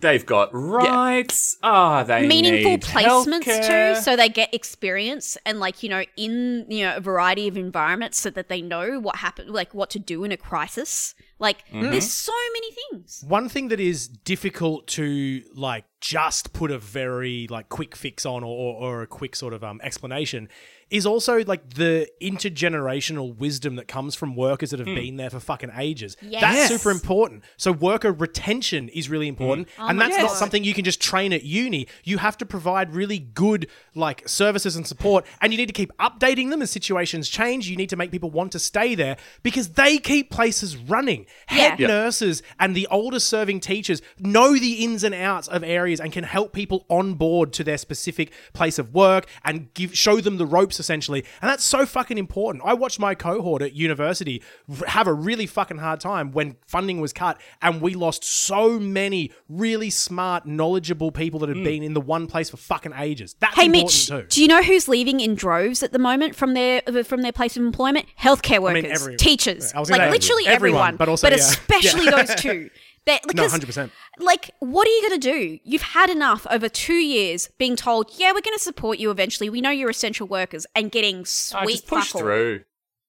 They've got rights. Ah, they meaningful need placements healthcare. too so they get experience and like you know in you know a variety of environments so that they know what happened like what to do in a crisis like Mm-hmm. there's so many things One thing that is difficult to like just put a very like quick fix on or, or, or a quick sort of um, explanation is also like the intergenerational wisdom that comes from workers that have hmm. been there for fucking ages. Yes. That's Yes. super important. So worker retention is really important, hmm. and oh my that's not something you can just train at uni. You have to provide really good like services and support, and you need to keep updating them as situations change. You need to make people want to stay there because they keep places running. Head Yeah. nurses and the older serving teachers know the ins and outs of areas and can help people on board to their specific place of work and give show them the ropes essentially. And that's so fucking important. I watched my cohort at university have a really fucking hard time when funding was cut and we lost so many really smart, knowledgeable people that had hmm. been in the one place for fucking ages. That's hey important mitch too. do you know who's leaving in droves at the moment from their uh, from their place of employment healthcare workers mean, every- teachers I was like say literally everyone, everyone, but also, yeah. especially Yeah. those two They're- No, 100%. Like, what are you going to do? You've had enough over two years being told, yeah, we're going to support you eventually. We know you're essential workers and getting sweet Ah, just push through.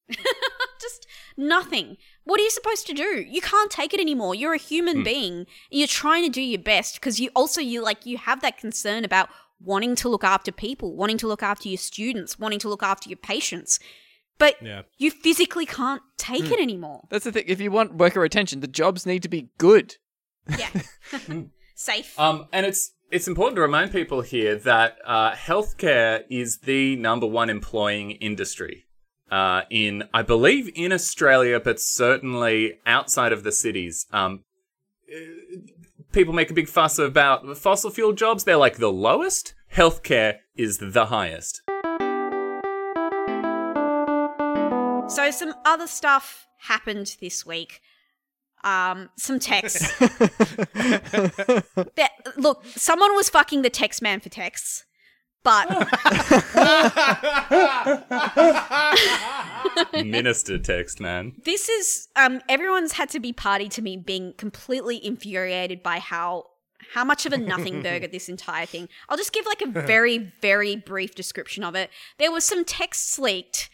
Just nothing. What are you supposed to do? You can't take it anymore. You're a human Hmm. being. And you're trying to do your best because you also you like you have that concern about wanting to look after people, wanting to look after your students, wanting to look after your patients. But Yeah. you physically can't take Hmm. it anymore. that's the thing. If you want worker retention, the jobs need to be good. Yeah. Safe. Um, and it's it's important to remind people here that uh, healthcare is the number one employing industry uh, in, I believe, in Australia, but certainly outside of the cities. Um, uh, people make a big fuss about fossil fuel jobs; they're like the lowest. Healthcare is the highest. So some other stuff happened this week. Um, some texts. That- look, someone was fucking the text man for texts, but Minister text man. this is um everyone's had to be party to me being completely infuriated by how how much of a nothing burger this entire thing. I'll just give like a very very brief description of it. There was some texts leaked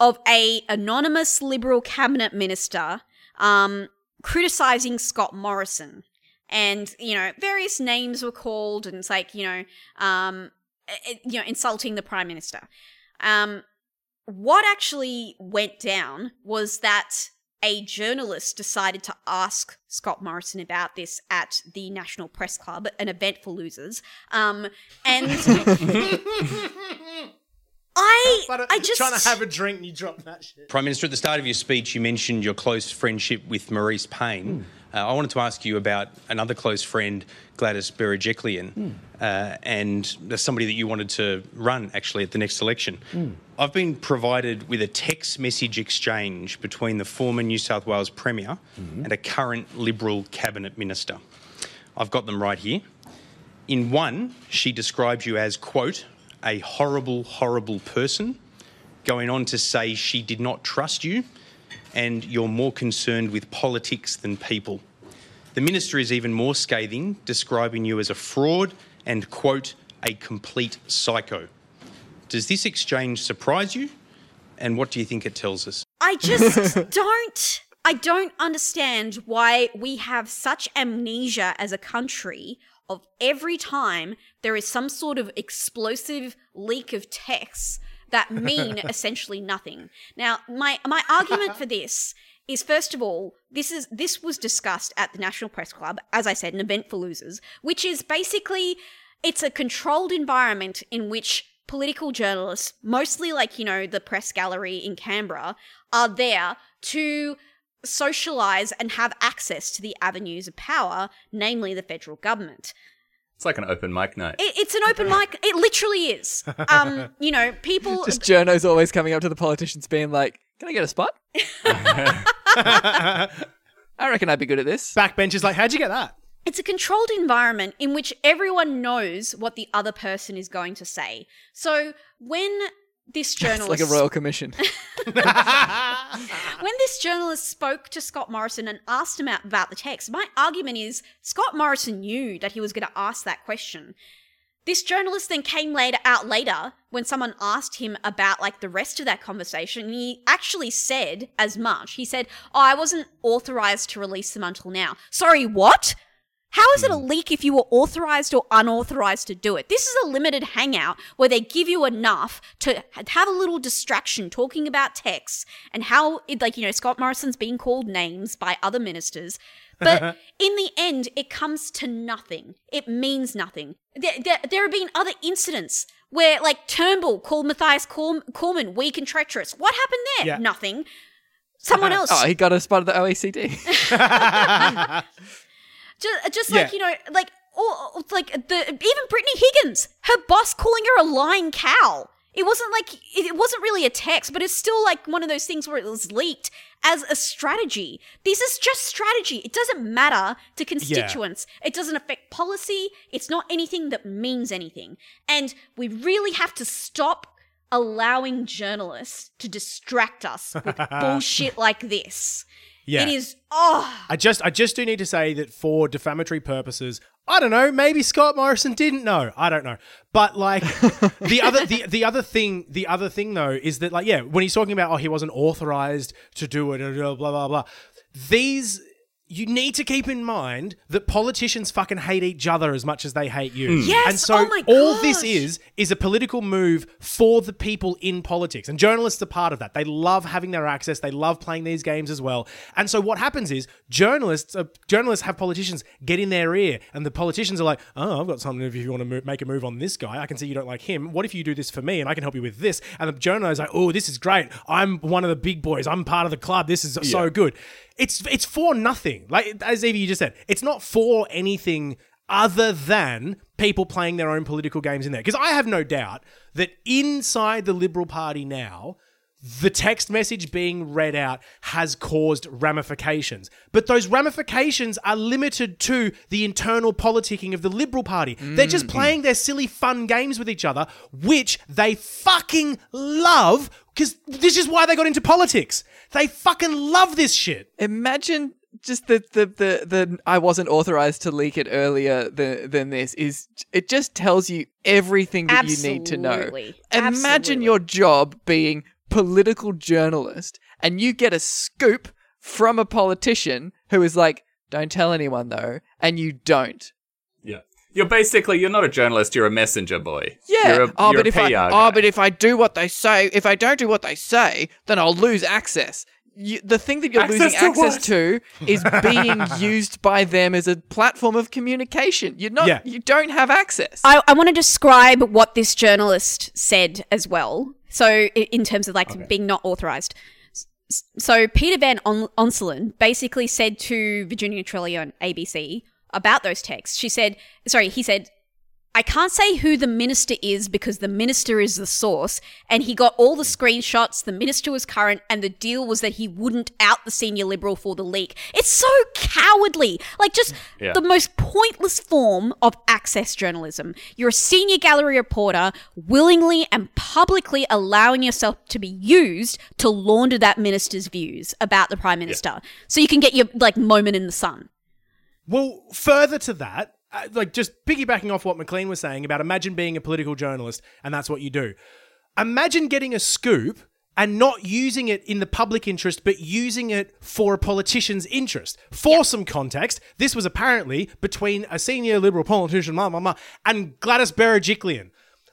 of a anonymous liberal cabinet minister um criticizing Scott Morrison. And you know, various names were called and it's like, you know, um eh, you know, insulting the prime minister. Um what actually went down was that a journalist decided to ask Scott Morrison about this at the National Press Club, an event for losers. Um, and I, But, I just trying to have a drink and you drop that shit. Prime Minister, at the start of your speech, you mentioned your close friendship with Marise Payne. Uh, I wanted to ask you about another close friend, Gladys Berejiklian, uh, and there's somebody that you wanted to run actually at the next election. I've been provided with a text message exchange between the former New South Wales Premier and a current Liberal Cabinet Minister. I've got them right here. In one, she describes you as, quote, a horrible, horrible person, going on to say she did not trust you and you're more concerned with politics than people. The minister is even more scathing, describing you as a fraud and, quote, a complete psycho. Does this exchange surprise you? And what do you think it tells us? I just don't. I don't understand why we have such amnesia as a country of every time there is some sort of explosive leak of texts that mean essentially nothing. Now, my my argument for this is first of all, this is this was discussed at the National Press Club, as I said, an event for losers, which is basically it's a controlled environment in which political journalists, mostly like, you know, the press gallery in Canberra, are there to socialize and have access to the avenues of power, namely the federal government. It's like an open mic night. It, it's an open mic. It literally is. Um, you know, people. Just journos always coming up to the politicians being like, Can I get a spot? I reckon I'd be good at this. Backbench is like, how'd you get that? it's a controlled environment in which everyone knows what the other person is going to say. So when this It's journalist like a royal commission. when this journalist spoke to Scott Morrison and asked him about the text, my argument is Scott Morrison knew that he was going to ask that question. This journalist then came later out later when someone asked him about like the rest of that conversation. And he actually said as much. He said, "Oh, I wasn't authorized to release them until now." Sorry, what? How is it a hmm. leak if you were authorized or unauthorized to do it? This is a limited hangout where they give you enough to have a little distraction talking about texts and how, it, like, you know, Scott Morrison's being called names by other ministers. But in the end, it comes to nothing. It means nothing. There, there, there have been other incidents where, like, Turnbull called Mathias Corm- Cormann weak and treacherous. What happened there? Yeah. Nothing. Someone oh, else. oh, he got a spot at the OECD. Just, uh, just Yeah. like you know, like or like the even Brittany Higgins, her boss calling her a lying cow. It wasn't like it it wasn't really a text, but it's still like one of those things where it was leaked as a strategy. This is just strategy. It doesn't matter to constituents. It doesn't affect policy. It's not anything that means anything. And we really have to stop allowing journalists to distract us with bullshit like this. Yeah. It is oh I just I just do need to say that for defamatory purposes, I don't know, maybe Scott Morrison didn't know. I don't know. But like the other the, the other thing the other thing though is that like yeah, when he's talking about oh he wasn't authorized to do it blah blah blah blah. These you need to keep in mind that politicians fucking hate each other as much as they hate you. Yes, And so oh my all this is is a political move for the people in politics. And journalists are part of that. They love having their access. They love playing these games as well. And so what happens is journalists uh, journalists have politicians get in their ear and the politicians are like, "Oh, I've got something if you want to move, make a move on this guy. I can see you don't like him. What if you do this for me and I can help you with this?" And the journalist is like, "Oh, this is great. I'm one of the big boys. I'm part of the club. This is so good." It's it's for nothing. Like as Evie you just said, it's not for anything other than people playing their own political games in there. Because I have no doubt that inside the Liberal Party now, the text message being read out has caused ramifications. But those ramifications are limited to the internal politicking of the Liberal Party. They're just mm. playing their silly fun games with each other, which they fucking love because this is why they got into politics. They fucking love this shit. Imagine just the, the the the I wasn't authorized to leak it earlier than than this is it just tells you everything that you need to know. Absolutely. Imagine Absolutely. your job being political journalist and you get a scoop from a politician who is like, "Don't tell anyone though," and you don't. Yeah. You're basically you're not a journalist. You're a messenger boy. Yeah. You're a, oh, you're but a if PR I oh, guy. oh, but if I do what they say, if I don't do what they say, then I'll lose access. You, the thing that you're Access losing to access what? to is being used by them as a platform of communication. You're not. Yeah. You don't have access. I, I want to describe what this journalist said as well. So, in terms of like being not authorized. So, Peter Van On- Onselen basically said to Virginia Trioli on ABC about those texts. She said, sorry, he said, I can't say who the minister is because the minister is the source, and he got all the screenshots. The minister was current, and the deal was that he wouldn't out the senior liberal for the leak. It's so cowardly. Like, just Yeah. the most pointless form of access journalism. You're a senior gallery reporter, willingly and publicly allowing yourself to be used to launder that minister's views about the prime minister, so you can get your like moment in the sun. Well, further to that, uh, like just piggybacking off what McLean was saying about imagine being a political journalist and that's what you do. Imagine getting a scoop and not using it in the public interest, but using it for a politician's interest. For some context, this was apparently between a senior liberal politician, ma, ma, ma, and Gladys Berejiklian.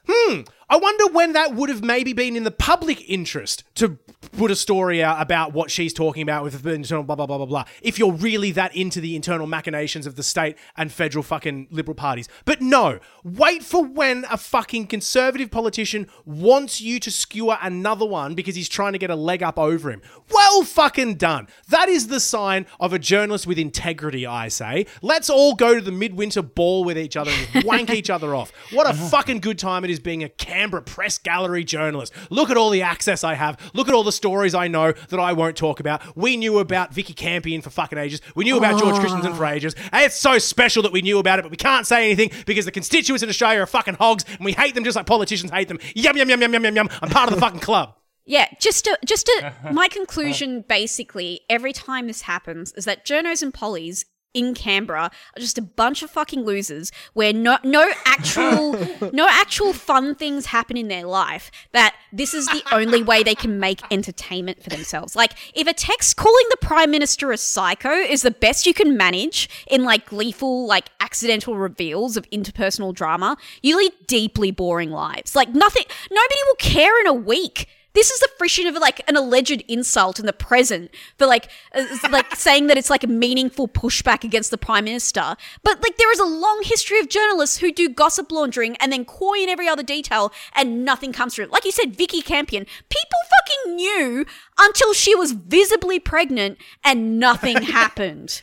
Hmm. I wonder when that would have maybe been in the public interest to put a story out about what she's talking about with the internal blah blah blah blah blah. If you're really that into the internal machinations of the state and federal fucking liberal parties. But no, wait for when a fucking conservative politician wants you to skewer another one because he's trying to get a leg up over him. Well fucking done. That is the sign of a journalist with integrity, I say. Let's all go to the midwinter ball with each other and wank each other off. What a uh-huh. fucking good time it is being a Canberra press gallery journalist. Look at all the access I have. Look at all the stories I know that I won't talk about. We knew about Vikki Campion for fucking ages. We knew about George Christensen for ages. And it's so special that we knew about it, but we can't say anything because the constituents in Australia are fucking hogs and we hate them just like politicians hate them. Yum, yum, yum, yum, yum, yum, yum. I'm part of the fucking club. Yeah, just to, just to, my conclusion basically every time this happens is that journos and pollies in Canberra are just a bunch of fucking losers where no no actual no actual fun things happen in their life that this is the only way they can make entertainment for themselves. Like if a text calling the prime minister a psycho is the best you can manage in like gleeful like accidental reveals of interpersonal drama, you lead deeply boring lives. Like nothing nobody will care in a week. This is the friction of like an alleged insult in the present for like uh, like saying that it's like a meaningful pushback against the prime minister. But like there is a long history of journalists who do gossip laundering and then coy in every other detail and nothing comes through. Like you said, Vikki Campion, people fucking knew until she was visibly pregnant and nothing happened.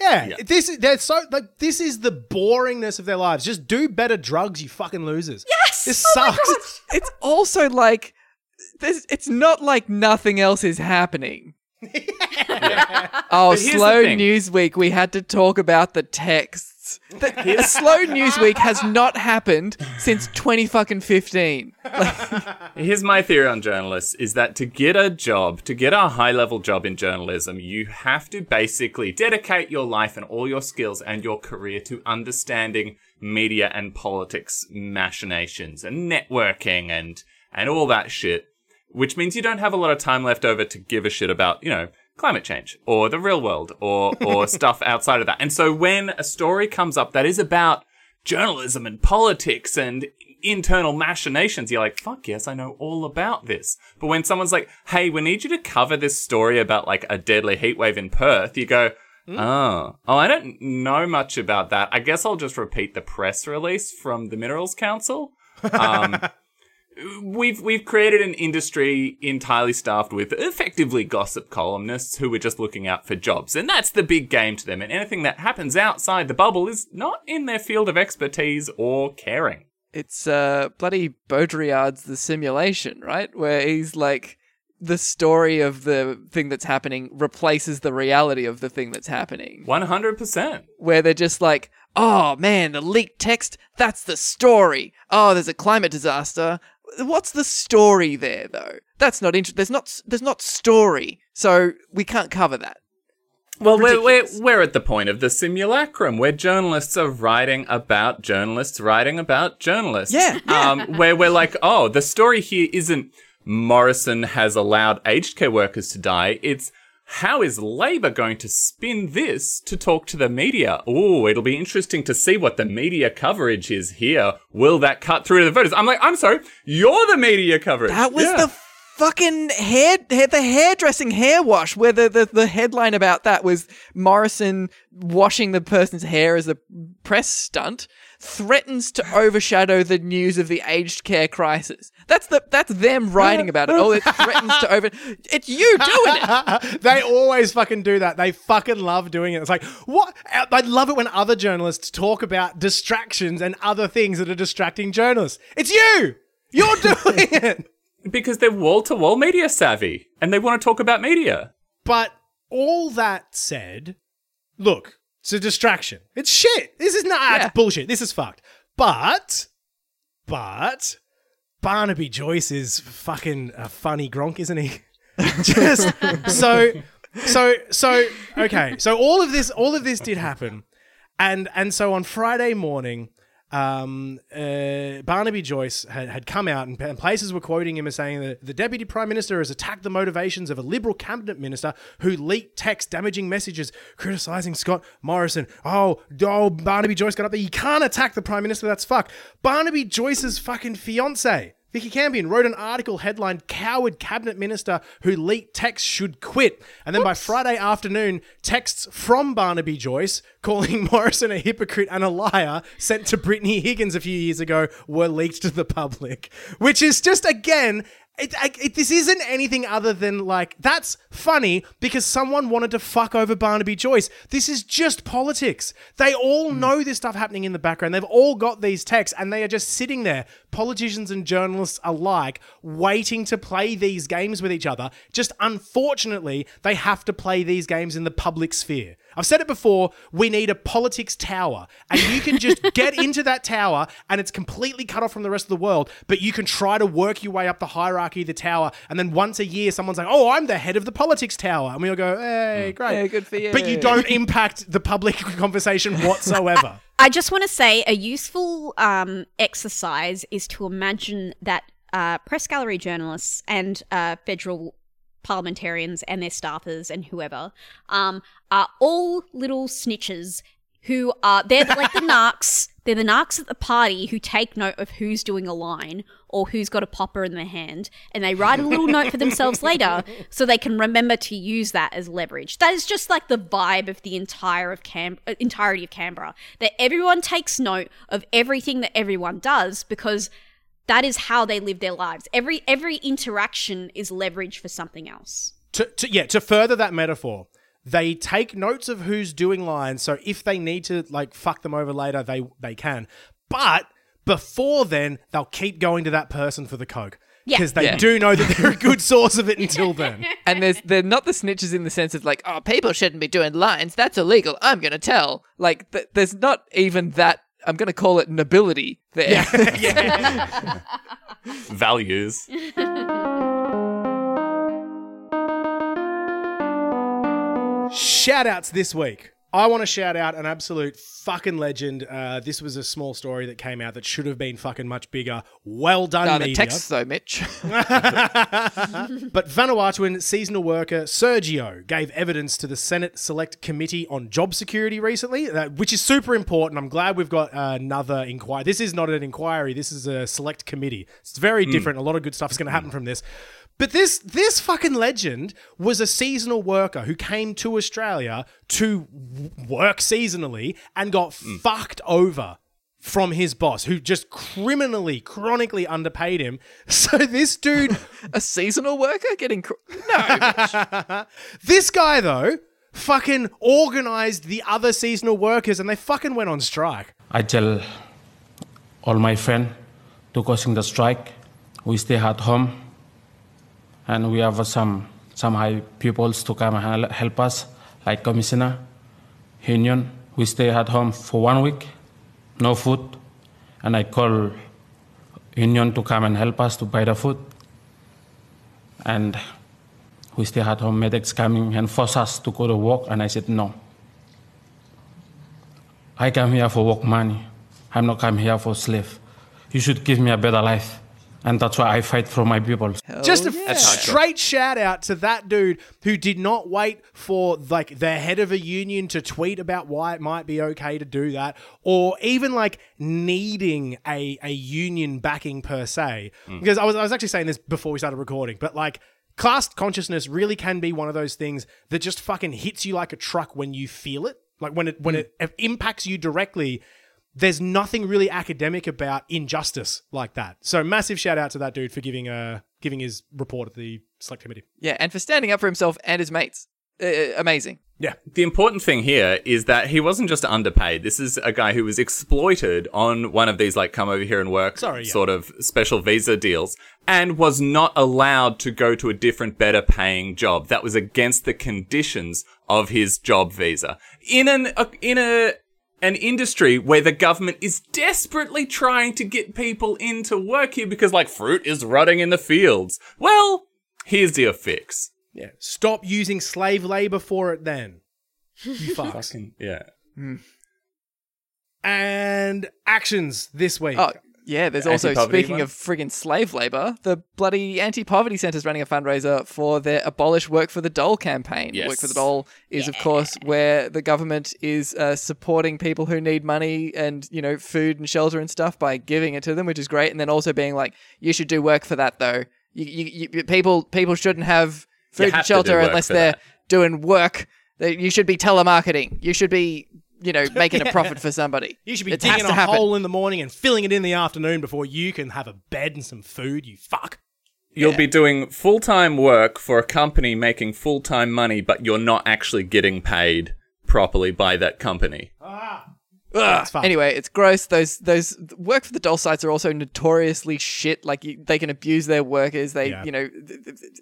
Yeah, this is they're so like this is the boringness of their lives. Just do better drugs, you fucking losers. Yes! this Oh my sucks. God! It's also like there's, it's not like nothing else is happening. Oh, here's the slow news week. We had to talk about the texts. The, a slow news week has not happened since twenty fucking fifteen. Here's my theory on journalists is that to get a job, to get a high level job in journalism, you have to basically dedicate your life and all your skills and your career to understanding media and politics machinations and networking and and all that shit, which means you don't have a lot of time left over to give a shit about, you know, climate change or the real world or or stuff outside of that. And so when a story comes up that is about journalism and politics and internal machinations, you're like, fuck yes, I know all about this. But when someone's like, hey, we need you to cover this story about like a deadly heat wave in Perth, you go, oh, oh, I don't know much about that. I guess I'll just repeat the press release from the Minerals Council. Um, we've we've created an industry entirely staffed with effectively gossip columnists who are just looking out for jobs, and that's the big game to them. And anything that happens outside the bubble is not in their field of expertise or caring. It's uh bloody Baudrillard's The Simulation, right? Where he's like the story of the thing that's happening replaces the reality of the thing that's happening. One hundred percent. Where they're just like, oh man, the leaked text, that's the story. Oh, there's a climate disaster. What's the story there though? That's not interesting. There's not there's not story. So we can't cover that. Well, we're, we're, we're at the point of the simulacrum where journalists are writing about journalists writing about journalists. Yeah, yeah. Um, where we're like, oh, the story here isn't Morrison has allowed aged care workers to die. It's how is Labor going to spin this to talk to the media? Oh, it'll be interesting to see what the media coverage is here. Will that cut through to the voters? I'm like, I'm sorry, you're the media coverage. That was Yeah. the fucking hair, hair the hairdressing hair wash where the, the, the headline about that was Morrison washing the person's hair as a press stunt threatens to overshadow the news of the aged care crisis. That's the that's them writing about it. Oh, it threatens to over. It's you doing it. they always fucking do that. They fucking love doing it. It's like, what? I love it when other journalists talk about distractions and other things that are distracting journalists. It's you! You're doing it! Because they're wall to wall media savvy and they want to talk about media. But all that said, look, it's a distraction. It's shit. This is not Yeah. it's bullshit. This is fucked. But, but, Barnaby Joyce is fucking a funny gronk, isn't he? Just so, so, so. Okay, so all of this, all of this did happen, and and so on Friday morning, um, uh, Barnaby Joyce had, had come out and, and places were quoting him as saying that the deputy prime minister has attacked the motivations of a liberal cabinet minister who leaked text damaging messages criticizing Scott Morrison. Oh, oh, Barnaby Joyce got up there. You can't attack the prime minister. That's fuck. Barnaby Joyce's fucking fiance. Vikki Campion wrote an article headlined Coward Cabinet Minister Who Leaked Text Should Quit. And then by Friday afternoon, texts from Barnaby Joyce calling Morrison a hypocrite and a liar sent to Brittany Higgins a few years ago were leaked to the public. Which is just, again, it, it, this isn't anything other than like that's funny because someone wanted to fuck over Barnaby Joyce. This is just politics. They all hmm. know this stuff happening in the background. They've all got these texts and they are just sitting there, politicians and journalists alike, waiting to play these games with each other. Just unfortunately, they have to play these games in the public sphere. I've said it before, we need a politics tower. And you can just get into that tower and it's completely cut off from the rest of the world, but you can try to work your way up the hierarchy of the tower. And then once a year, someone's like, oh, I'm the head of the politics tower. And we'll go, hey, great. Yeah, good for you. But you don't impact the public conversation whatsoever. I just want to say a useful um, exercise is to imagine that uh, press gallery journalists and uh, federal parliamentarians and their staffers and whoever um, are all little snitches who are they're like the narcs they're the narcs at the party who take note of who's doing a line or who's got a popper in their hand and they write a little note for themselves later so they can remember to use that as leverage. That is just like the vibe of the entire of Cam- uh, entirety of canberra that everyone takes note of everything that everyone does because that is how they live their lives every every interaction is leverage for something else to, to yeah to further that metaphor they take notes of who's doing lines so if they need to like fuck them over later they they can but before then they'll keep going to that person for the coke Yeah. because they Yeah. do know that they're a good source of it until then And there's they're not the snitches in the sense of like, oh, people shouldn't be doing lines. That's illegal. I'm gonna tell. Like, th- there's not even that. I'm gonna call it nobility there. Values. shout outs this week I want to shout out an absolute fucking legend. Uh, this was a small story that came out that should have been fucking much bigger. Well done, Uh, the media. text though, Mitch. But Vanuatuan seasonal worker Sergio gave evidence to the Senate Select Committee on Job Security recently, uh, which is super important. I'm glad we've got another inquiry. This is not an inquiry. This is a select committee. It's very different. A lot of good stuff is going to happen from this. But this this fucking legend was a seasonal worker who came to Australia to w- work seasonally and got hmm. fucked over from his boss, who just criminally, chronically underpaid him. So this dude a seasonal worker getting cr- no. This guy, though, fucking organized the other seasonal workers and they fucking went on strike. I tell all my friends to causing the strike. We stay at home, and we have some some high pupils to come and help us, like commissioner, union. We stay at home for one week, no food, and I call union to come and help us to buy the food. And we stay at home. Medics coming and force us to go to work, and I said no. I come here for work money. I'm not come here for slave. You should give me a better life. And that's why I fight for my people. Just a f- straight shout out to that dude who did not wait for like the head of a union to tweet about why it might be okay to do that, or even like needing a, a union backing per se. Because I was I was actually saying this before we started recording, but like class consciousness really can be one of those things that just fucking hits you like a truck when you feel it. Like when it when it impacts you directly, there's nothing really academic about injustice like that. So massive shout out to that dude for giving uh giving his report at the select committee. Yeah, and for standing up for himself and his mates. Uh, amazing. Yeah. The important thing here is that he wasn't just underpaid. This is a guy who was exploited on one of these, like, come over here and work Sorry, yeah. sort of special visa deals and was not allowed to go to a different, better paying job. That was against the conditions of his job visa. In an, a, in a, an industry where the government is desperately trying to get people into work here because, like, fruit is rotting in the fields. Well, here's your fix. Yeah. Stop using slave labor for it then. You fucks. Fucking, yeah. Hmm. and actions this week. Oh, yeah, there's also, speaking one? of friggin' slave labor, the bloody anti poverty center's running a fundraiser for their Abolish Work for the Dole campaign. Yes. Work for the Dole is, of course, where the government is uh, supporting people who need money and, you know, food and shelter and stuff by giving it to them, which is great. And then also being like, you should do work for that, though. You, you, you, people, people shouldn't have food have and shelter unless they're that. doing work. They- You should be telemarketing. You should be, you know, making a profit for somebody. you should be It has digging a happen. hole in the morning and filling it in the afternoon before you can have a bed and some food, you fuck. You'll be doing full time work for a company making full time money, but you're not actually getting paid properly by that company. Ah. That's fucked. Anyway, it's gross. Those those work for the Dole sites are also notoriously shit. Like you, they can abuse their workers. They, Yeah. you know, th- th- th- People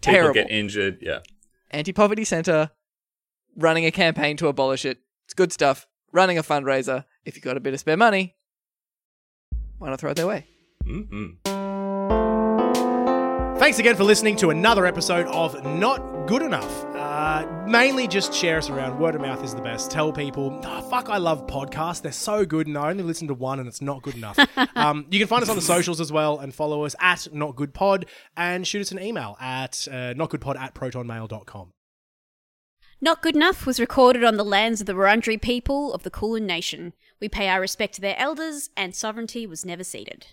terrible. get injured. Yeah. Anti poverty center running a campaign to abolish it. It's good stuff. Running a fundraiser. If you've got a bit of spare money, why not throw it their way? Mm-mm. Thanks again for listening to another episode of Not Good Enough. Uh, mainly just share us around. Word of mouth is the best. Tell people, "Oh, fuck, I love podcasts. They're so good, and I only listen to one, and it's not good enough. um, you can find us on the socials as well and follow us at Not Good Pod and shoot us an email at uh, notgoodpod at protonmail.com. Not Good Enough was recorded on the lands of the Wurundjeri people of the Kulin Nation. We pay our respect to their elders, and sovereignty was never ceded.